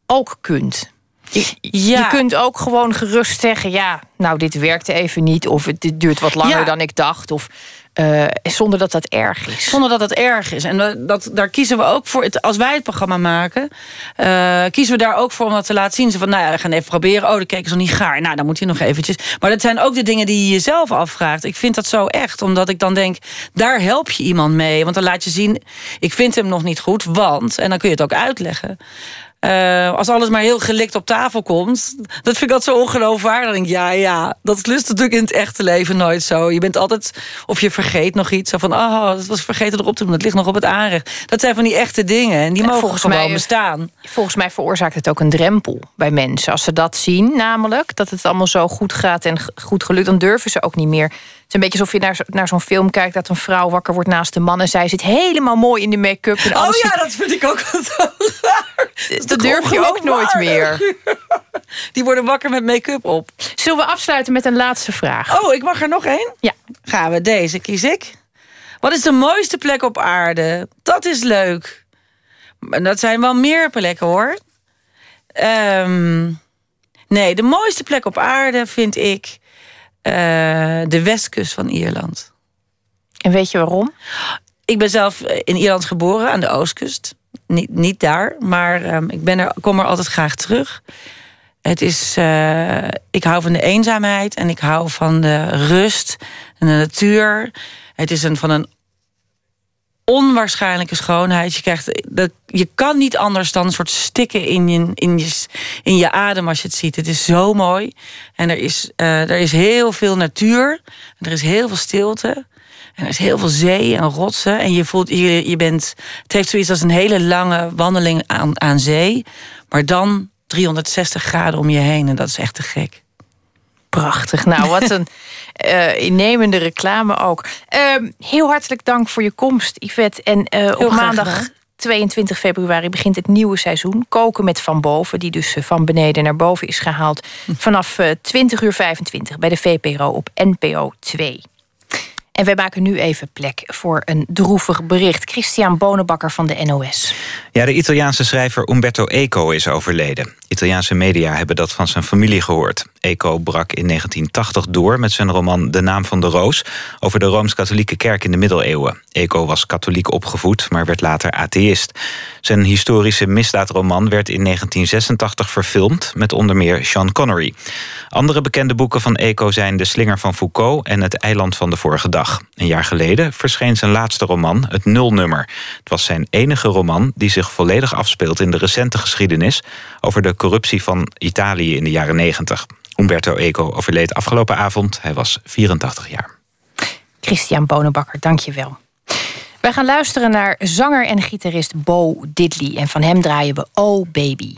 ook kunt. Je,
Ja.
je kunt ook gewoon gerust zeggen: ja, nou, dit werkte even niet. Of het dit duurt wat langer
Ja.
dan ik dacht. Of eh, zonder dat dat erg is.
Zonder dat het erg is. En dat, dat, daar kiezen we ook voor. Het, als wij het programma maken, eh, kiezen we daar ook voor om dat te laten zien. Zo van, nou ja, we gaan even proberen. Oh, de kijk is nog niet gaar. Nou, dan moet hij nog eventjes. Maar dat zijn ook de dingen die je jezelf afvraagt. Ik vind dat zo echt, omdat ik dan denk, daar help je iemand mee. Want dan laat je zien, ik vind hem nog niet goed, want... En dan kun je het ook uitleggen. Eh, als alles maar heel gelikt op tafel komt, dat vind ik altijd zo ongeloofwaardig. Dan denk ik, ja, ja, dat lust natuurlijk in het echte leven nooit zo. Je bent altijd, of je vergeet nog iets. Zo van, oh, dat was vergeten erop te doen. Dat ligt nog op het aanrecht. Dat zijn van die echte dingen en die
En
mogen gewoon
mij-
bestaan.
Volgens mij veroorzaakt het ook een drempel bij mensen. Als ze dat zien, namelijk dat het allemaal zo goed gaat en goed gelukt, dan durven ze ook niet meer. Is een beetje alsof je naar, zo- naar zo'n film kijkt dat een vrouw wakker wordt naast de man en zij zit helemaal mooi in de make-up. En
Oh
alles
ja,
zit-
dat vind ik ook wel raar.
dat durf je ook nooit meer.
Die worden wakker met make-up op.
Zullen we afsluiten met een laatste vraag?
Oh, ik mag er nog één?
Ja.
Gaan we deze, kies ik. Wat is de mooiste plek op aarde? Dat is leuk. En dat zijn wel meer plekken hoor. Ehm, nee, de mooiste plek op aarde vind ik de westkust van Ierland.
En weet je waarom?
Ik ben zelf in Ierland geboren, aan de oostkust. Niet, niet daar, maar ehm, ik ben er, kom er altijd graag terug. Het is, eh, ik hou van de eenzaamheid en ik hou van de rust en de natuur. Het is een, van een onwaarschijnlijke schoonheid. Je, krijgt, dat, je kan niet anders dan een soort stikken in je, in, je, in je adem als je het ziet. Het is zo mooi. En er is, eh, er is heel veel natuur. En er is heel veel stilte. En er is heel veel zee en rotsen. En je voelt, je, je bent. Het heeft zoiets als een hele lange wandeling aan, aan zee. Maar dan 360 graden om je heen. En dat is echt te gek.
Prachtig. Nou, wat een uh, innemende reclame ook. Uh, heel hartelijk dank voor je komst, Yvette. En uh, op maandag gedaan. 22 februari begint het nieuwe seizoen. Koken met Van Boven, die dus van beneden naar boven is gehaald. Vanaf 20 uur 25 bij de VPRO op NPO 2. En wij maken nu even plek voor een droevig bericht. Christian Bonenbakker van de NOS.
Ja, de Italiaanse schrijver Umberto Eco is overleden. Italiaanse media hebben dat van zijn familie gehoord. Eco brak in 1980 door met zijn roman De Naam van de Roos... over de Rooms-Katholieke Kerk in de middeleeuwen. Eco was katholiek opgevoed, maar werd later atheïst. Zijn historische misdaadroman werd in 1986 verfilmd... met onder meer Sean Connery. Andere bekende boeken van Eco zijn De Slinger van Foucault... en Het Eiland van de Vorige Dag. Een jaar geleden verscheen zijn laatste roman, Het Nulnummer. Het was zijn enige roman die zich volledig afspeelt... in de recente geschiedenis over de corruptie van Italië in de jaren 90. Umberto Eco overleed afgelopen avond. Hij was 84 jaar.
Christian Bonenbakker, dank je wel. Wij gaan luisteren naar zanger en gitarist Bo Diddley. En van hem draaien we Oh Baby.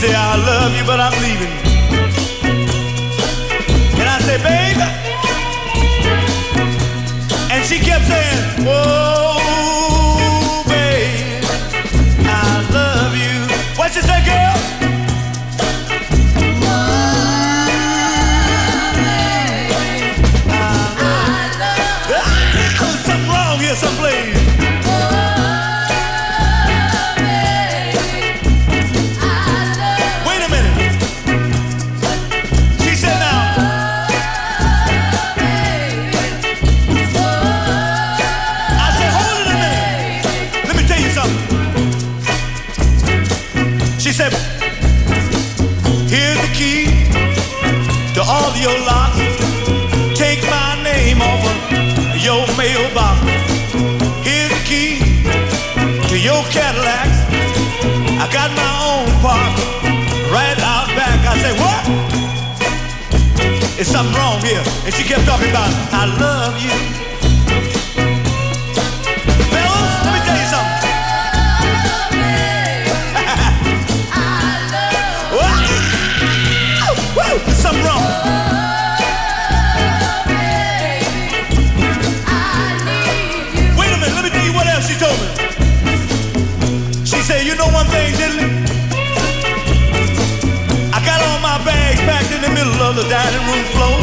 Say, I love you, but I'm leaving. And I say, baby. And she kept saying, whoa, got my own park right out back. I said, what? It's something wrong here. And she kept talking about, I love you. Of the dining room floor.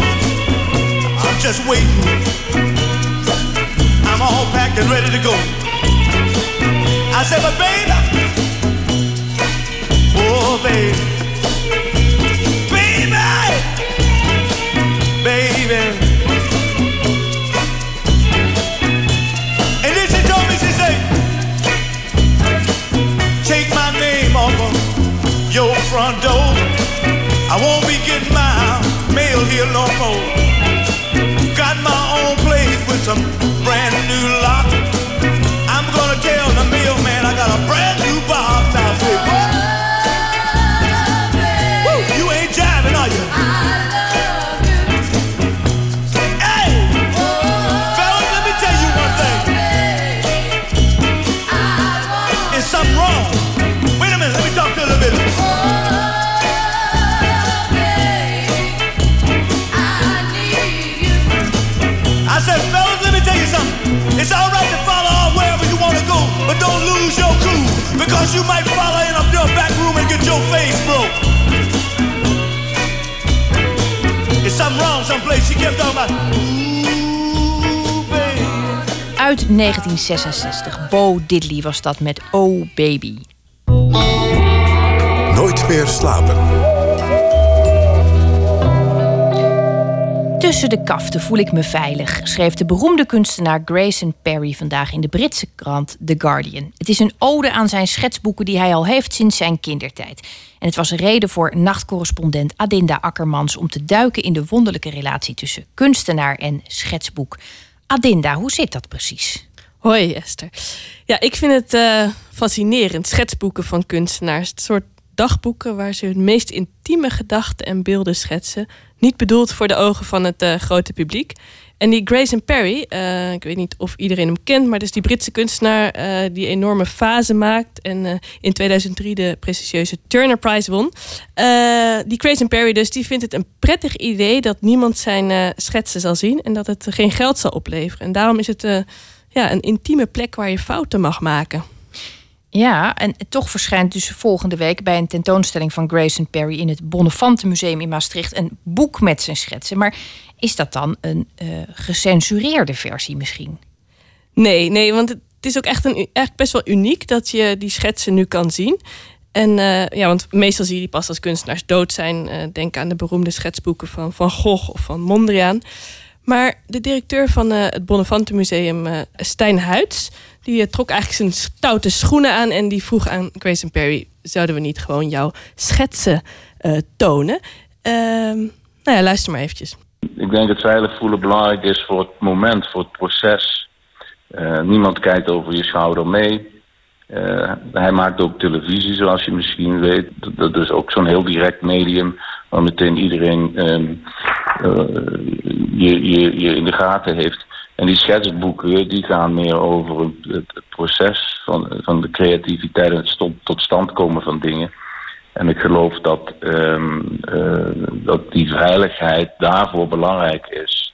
I'm just waiting. I'm all packed and ready to go. I said, but baby, oh baby, baby, baby. Here
no more. Got my own place with some brand new lock. It's all right to follow off wherever you want to go, but don't lose your cool because you might follow in up your back room and get your face broke. Is something wrong someplace? She kept talking about.
Uit 1966. Bo Diddley was dat met Oh Baby.
Nooit meer slapen.
Tussen de kaften voel ik me veilig, schreef de beroemde kunstenaar Grayson Perry vandaag in de Britse krant The Guardian. Het is een ode aan zijn schetsboeken die hij al heeft sinds zijn kindertijd. En het was een reden voor nachtcorrespondent Adinda Akkermans om te duiken in de wonderlijke relatie tussen kunstenaar en schetsboek. Adinda, hoe zit dat precies?
Hoi Esther. Ja, ik vind het eh, fascinerend. Schetsboeken van kunstenaars. Soort dagboeken waar ze hun meest intieme gedachten en beelden schetsen. Niet bedoeld voor de ogen van het eh, grote publiek. En die Grayson Perry, eh, ik weet niet of iedereen hem kent, maar dat is die Britse kunstenaar eh, die enorme fasen maakt en in 2003 de prestigieuze Turner Prize won. Die Grayson Perry dus, die vindt het een prettig idee dat niemand zijn schetsen zal zien en dat het geen geld zal opleveren. En daarom is het ja, een intieme plek waar je fouten mag maken.
Ja, en toch verschijnt dus volgende week bij een tentoonstelling van Grayson Perry in het Bonnefante Museum in Maastricht een boek met zijn schetsen. Maar is dat dan een eh, gecensureerde versie misschien?
Nee, nee, want het is ook echt, een, best wel uniek dat je die schetsen nu kan zien. En eh, ja, want meestal zie je die pas als kunstenaars dood zijn. Eh, denk aan de beroemde schetsboeken van Van Gogh of van Mondriaan. Maar de directeur van eh, het Bonnefante Museum, eh, Stijn Huids, die eh, trok eigenlijk zijn stoute schoenen aan en die vroeg aan Grayson Perry: zouden we niet gewoon jouw schetsen tonen? Ehm, nou ja, luister maar eventjes.
Ik denk dat veilig voelen belangrijk is voor het moment, voor het proces. Niemand kijkt over je schouder mee. Hij maakt ook televisie, zoals je misschien weet. Dat is ook zo'n heel direct medium waar meteen iedereen ehm, eh, je, je, je in de gaten heeft. En die schetsboeken die gaan meer over het, proces van, van de creativiteit en het tot stand komen van dingen. En ik geloof dat, ehm, eh, dat die veiligheid daarvoor belangrijk is.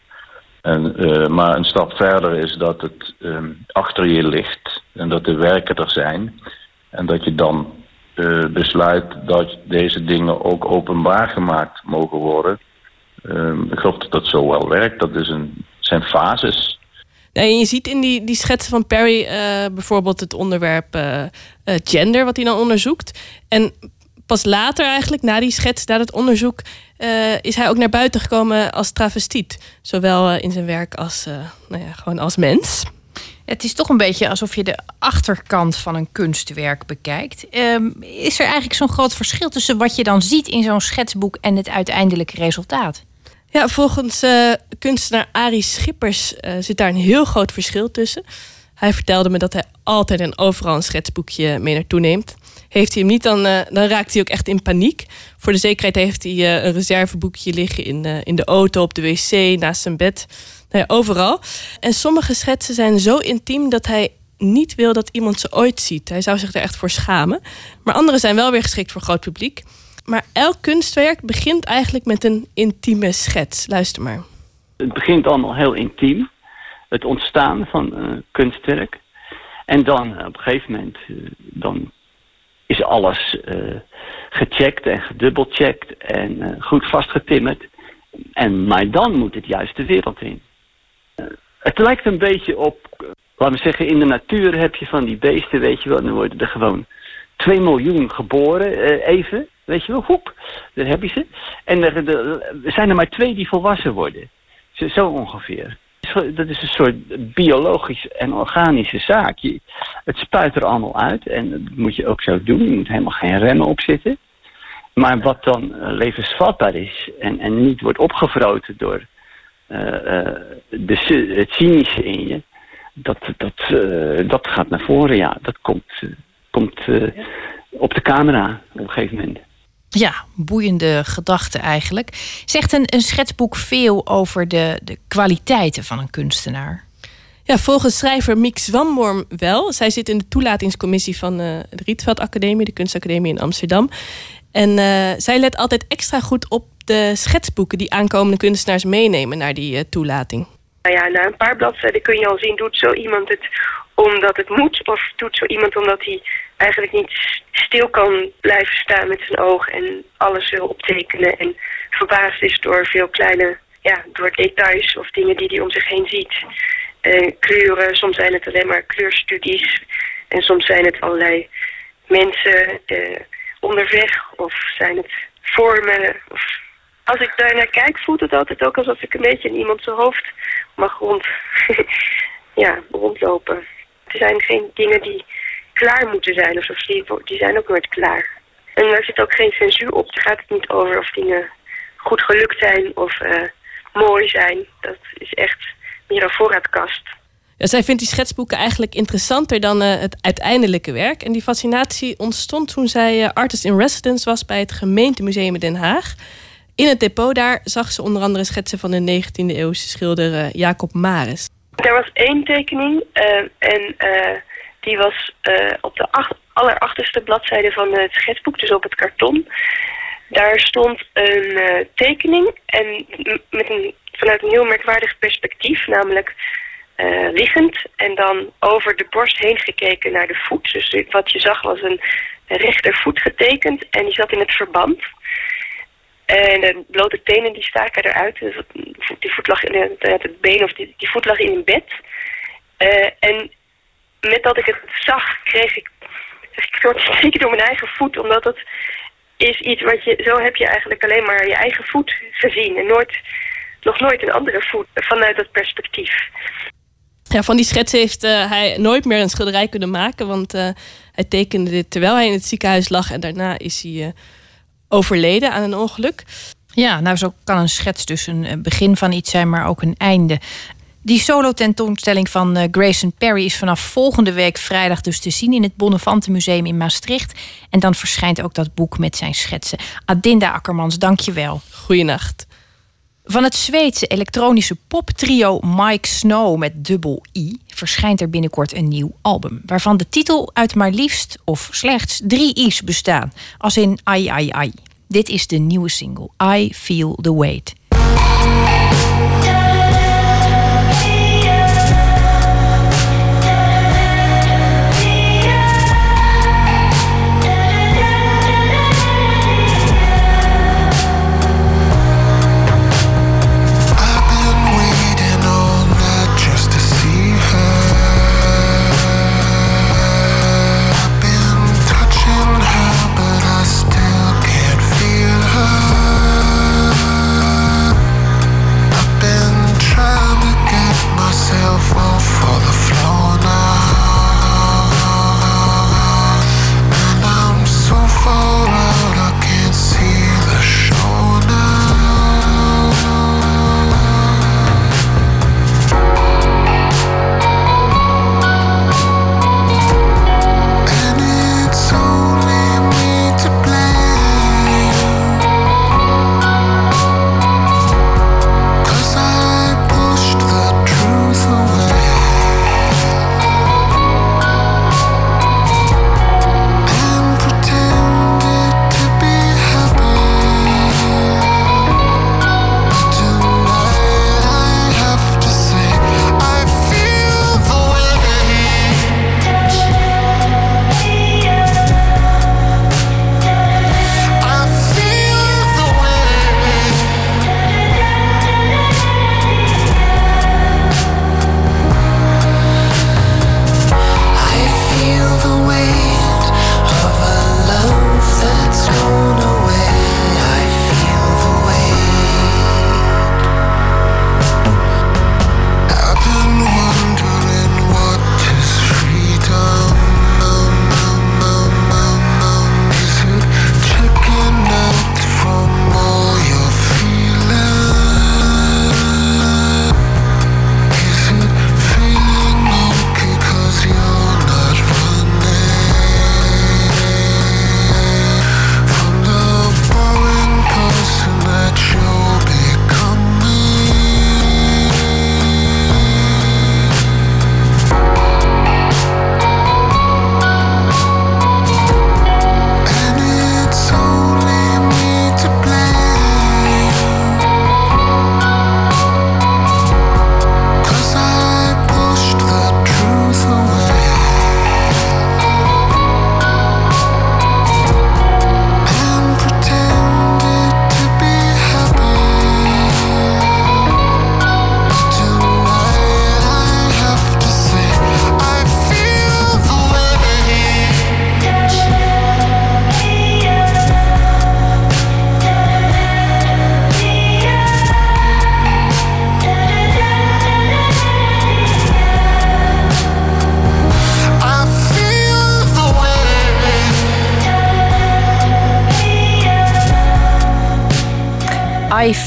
En, eh, maar een stap verder is dat het ehm, achter je ligt en dat de werken er zijn. En dat je dan eh, besluit dat deze dingen ook openbaar gemaakt mogen worden. Ehm, ik geloof dat dat zo wel werkt. Dat is een, zijn fases.
En je ziet in die, die schetsen van Perry eh, bijvoorbeeld het onderwerp eh, gender, wat hij dan onderzoekt. En pas later eigenlijk, na die schets, na dat onderzoek, is hij ook naar buiten gekomen als travestiet. Zowel in zijn werk als, nou ja, gewoon als mens.
Het is toch een beetje alsof je de achterkant van een kunstwerk bekijkt. Ehm, is er eigenlijk zo'n groot verschil tussen wat je dan ziet in zo'n schetsboek en het uiteindelijke resultaat?
Ja, volgens eh, kunstenaar Arie Schippers eh, zit daar een heel groot verschil tussen. Hij vertelde me dat hij altijd en overal een schetsboekje mee naartoe neemt. Heeft hij hem niet, dan, eh, dan raakt hij ook echt in paniek. Voor de zekerheid heeft hij een reserveboekje liggen in, in de auto, op de wc, naast zijn bed. Nou overal. En sommige schetsen zijn zo intiem dat hij niet wil dat iemand ze ooit ziet. Hij zou zich er echt voor schamen. Maar andere zijn wel weer geschikt voor groot publiek. Maar elk kunstwerk begint eigenlijk met een intieme schets. Luister maar.
Het begint allemaal heel intiem. Het ontstaan van eh, kunstwerk. En dan eh, op een gegeven moment eh, dan is alles gecheckt en gedubbelcheckt en goed vastgetimmerd. En, maar dan moet het juist de wereld in. Het lijkt een beetje op, laten we zeggen, in de natuur heb je van die beesten, weet je wel, dan worden er gewoon 2 miljoen geboren, eh, even, weet je wel, hoep, daar heb je ze. En er, zijn er maar twee die volwassen worden. Zo, ongeveer. Dat is een soort biologisch en organische zaak. Je, het spuit er allemaal uit en dat moet je ook zo doen. Je moet helemaal geen remmen op zitten. Maar wat dan levensvatbaar is en, en niet wordt opgevroten door de, cy- het cynische in je, dat, dat, eh, dat gaat naar voren, ja. Dat komt, eh, komt eh, op de camera op een gegeven moment.
Ja, boeiende gedachte eigenlijk. Zegt een, een schetsboek veel over de, de kwaliteiten van een kunstenaar?
Ja, volgens schrijver Miek Zwamworm wel. Zij zit in de toelatingscommissie van eh, de Rietveld Academie, de kunstacademie in Amsterdam. En eh, zij let altijd extra goed op de schetsboeken die aankomende kunstenaars meenemen naar die eh, toelating.
Nou ja, na een paar bladzijden kun je al zien, doet zo iemand het omdat het moet? Of doet zo iemand omdat hij eigenlijk niet stil kan blijven staan met zijn oog en alles wil optekenen en verbaasd is door veel kleine, ja, door details of dingen die hij om zich heen ziet. Eh, kleuren, soms zijn het alleen maar kleurstudies en soms zijn het allerlei mensen eh, onderweg of zijn het vormen of als ik daar naar kijk, voelt het altijd ook alsof ik een beetje in iemand zijn hoofd mag rond, ja, rondlopen. Er zijn geen dingen die klaar moeten zijn, of die, die zijn ook nooit klaar. En daar zit ook geen censuur op. Daar gaat het niet over of dingen goed gelukt zijn of eh, mooi zijn. Dat is echt meer een voorraadkast.
Zij vindt die schetsboeken eigenlijk interessanter dan eh, het uiteindelijke werk. En die fascinatie ontstond toen zij eh, artist in residence was bij het gemeentemuseum in Den Haag. In het depot daar zag ze onder andere schetsen van de 19e eeuwse schilder eh, Jacob Maris.
Er was één tekening eh, en eh, die was op de ach- allerachterste bladzijde van het schetsboek, dus op het karton. Daar stond een tekening en met een, vanuit een heel merkwaardig perspectief, namelijk liggend en dan over de borst heen gekeken naar de voet. Dus wat je zag was een rechtervoet getekend en die zat in het verband. En de blote tenen die staken eruit. Dus die voet lag in het, het been of die, voet lag in een bed. Eh, en met dat ik het zag, kreeg ik, kreeg ik een soort schrik door mijn eigen voet. Omdat het is iets wat je... Zo heb je eigenlijk alleen maar je eigen voet gezien. En nooit, nog nooit een andere voet vanuit dat perspectief.
Ja, van die schets heeft eh, hij nooit meer een schilderij kunnen maken. Want eh, hij tekende dit terwijl hij in het ziekenhuis lag. En daarna is hij eh, overleden aan een ongeluk.
Ja, nou zo kan een schets dus een eh, begin van iets zijn, maar ook een einde. Die solo-tentoonstelling van eh, Grayson Perry is vanaf volgende week vrijdag dus te zien in het Bonnefante Museum in Maastricht. En dan verschijnt ook dat boek met zijn schetsen. Adinda Akkermans, dank je wel.
Goeienacht.
Van het Zweedse elektronische poptrio Mike Snow met dubbel I verschijnt er binnenkort een nieuw album. Waarvan de titel uit maar liefst of slechts drie I's bestaan. Als in ai ai ai. Dit is de nieuwe single I Feel the Weight.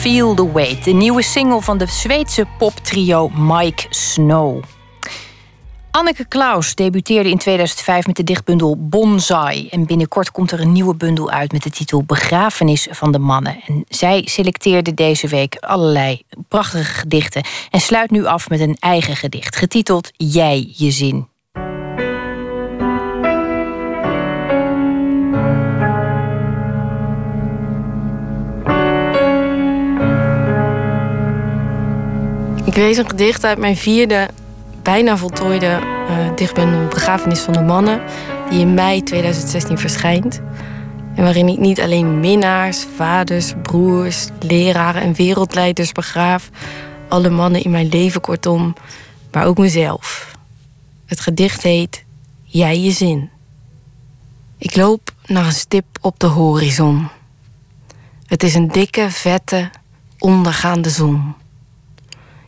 Feel the Weight, de nieuwe single van de Zweedse poptrio Mike Snow. Anneke Klaus debuteerde in 2005 met de dichtbundel Bonsai. En binnenkort komt er een nieuwe bundel uit met de titel Begrafenis van de Mannen. En zij selecteerde deze week allerlei prachtige gedichten. En sluit nu af met een eigen gedicht, getiteld Jij je zin.
Ik lees een gedicht uit mijn vierde, bijna voltooide uh, dichtbundel Begrafenis van de Mannen, die in mei 2016 verschijnt. En waarin ik niet alleen minnaars, vaders, broers, leraren en wereldleiders begraaf, alle mannen in mijn leven kortom, maar ook mezelf. Het gedicht heet Jij je zin. Ik loop naar een stip op de horizon. Het is een dikke, vette, ondergaande zon.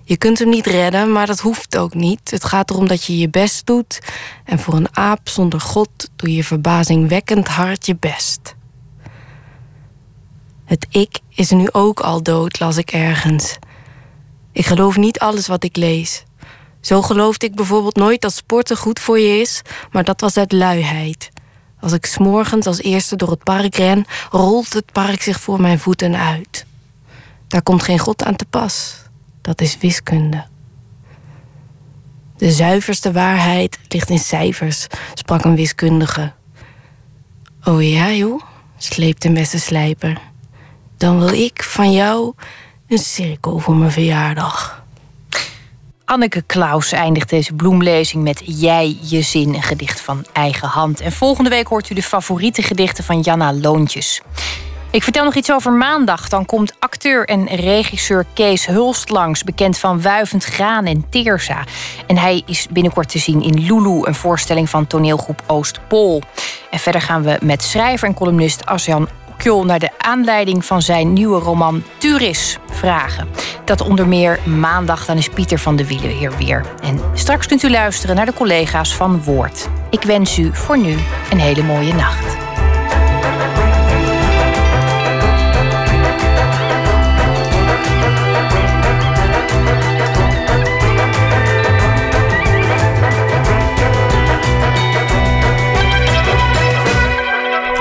Je kunt hem niet redden, maar dat hoeft ook niet. Het gaat erom dat je je best doet. En voor een aap zonder God doe je verbazingwekkend hard je best. Het ik is nu ook al dood, las ik ergens. Ik geloof niet alles wat ik lees. Zo geloofde ik bijvoorbeeld nooit dat sporten goed voor je is, maar dat was uit luiheid. Als ik s'morgens als eerste door het park ren, rolt het park zich voor mijn voeten uit. Daar komt geen God aan te pas dat is wiskunde. De zuiverste waarheid ligt in cijfers, sprak een wiskundige. Oh ja, joh, sleepte slijper. Dan wil ik van jou een cirkel voor mijn verjaardag.
Anneke Klaus eindigt deze bloemlezing met Jij je zin, een gedicht van eigen hand. En volgende week hoort u de favoriete gedichten van Janna Loontjes. Ik vertel nog iets over maandag. Dan komt acteur en regisseur Kees Hulst langs, bekend van Wuivend Graan en Teersa. En hij is binnenkort te zien in Lulu, een voorstelling van toneelgroep Oostpol. En verder gaan we met schrijver en columnist Asjan Kjol naar de aanleiding van zijn nieuwe roman Turis vragen. Dat onder meer maandag, dan is Pieter van de Wielen hier weer. En straks kunt u luisteren naar de collega's van Woord. Ik wens u voor nu een hele mooie nacht.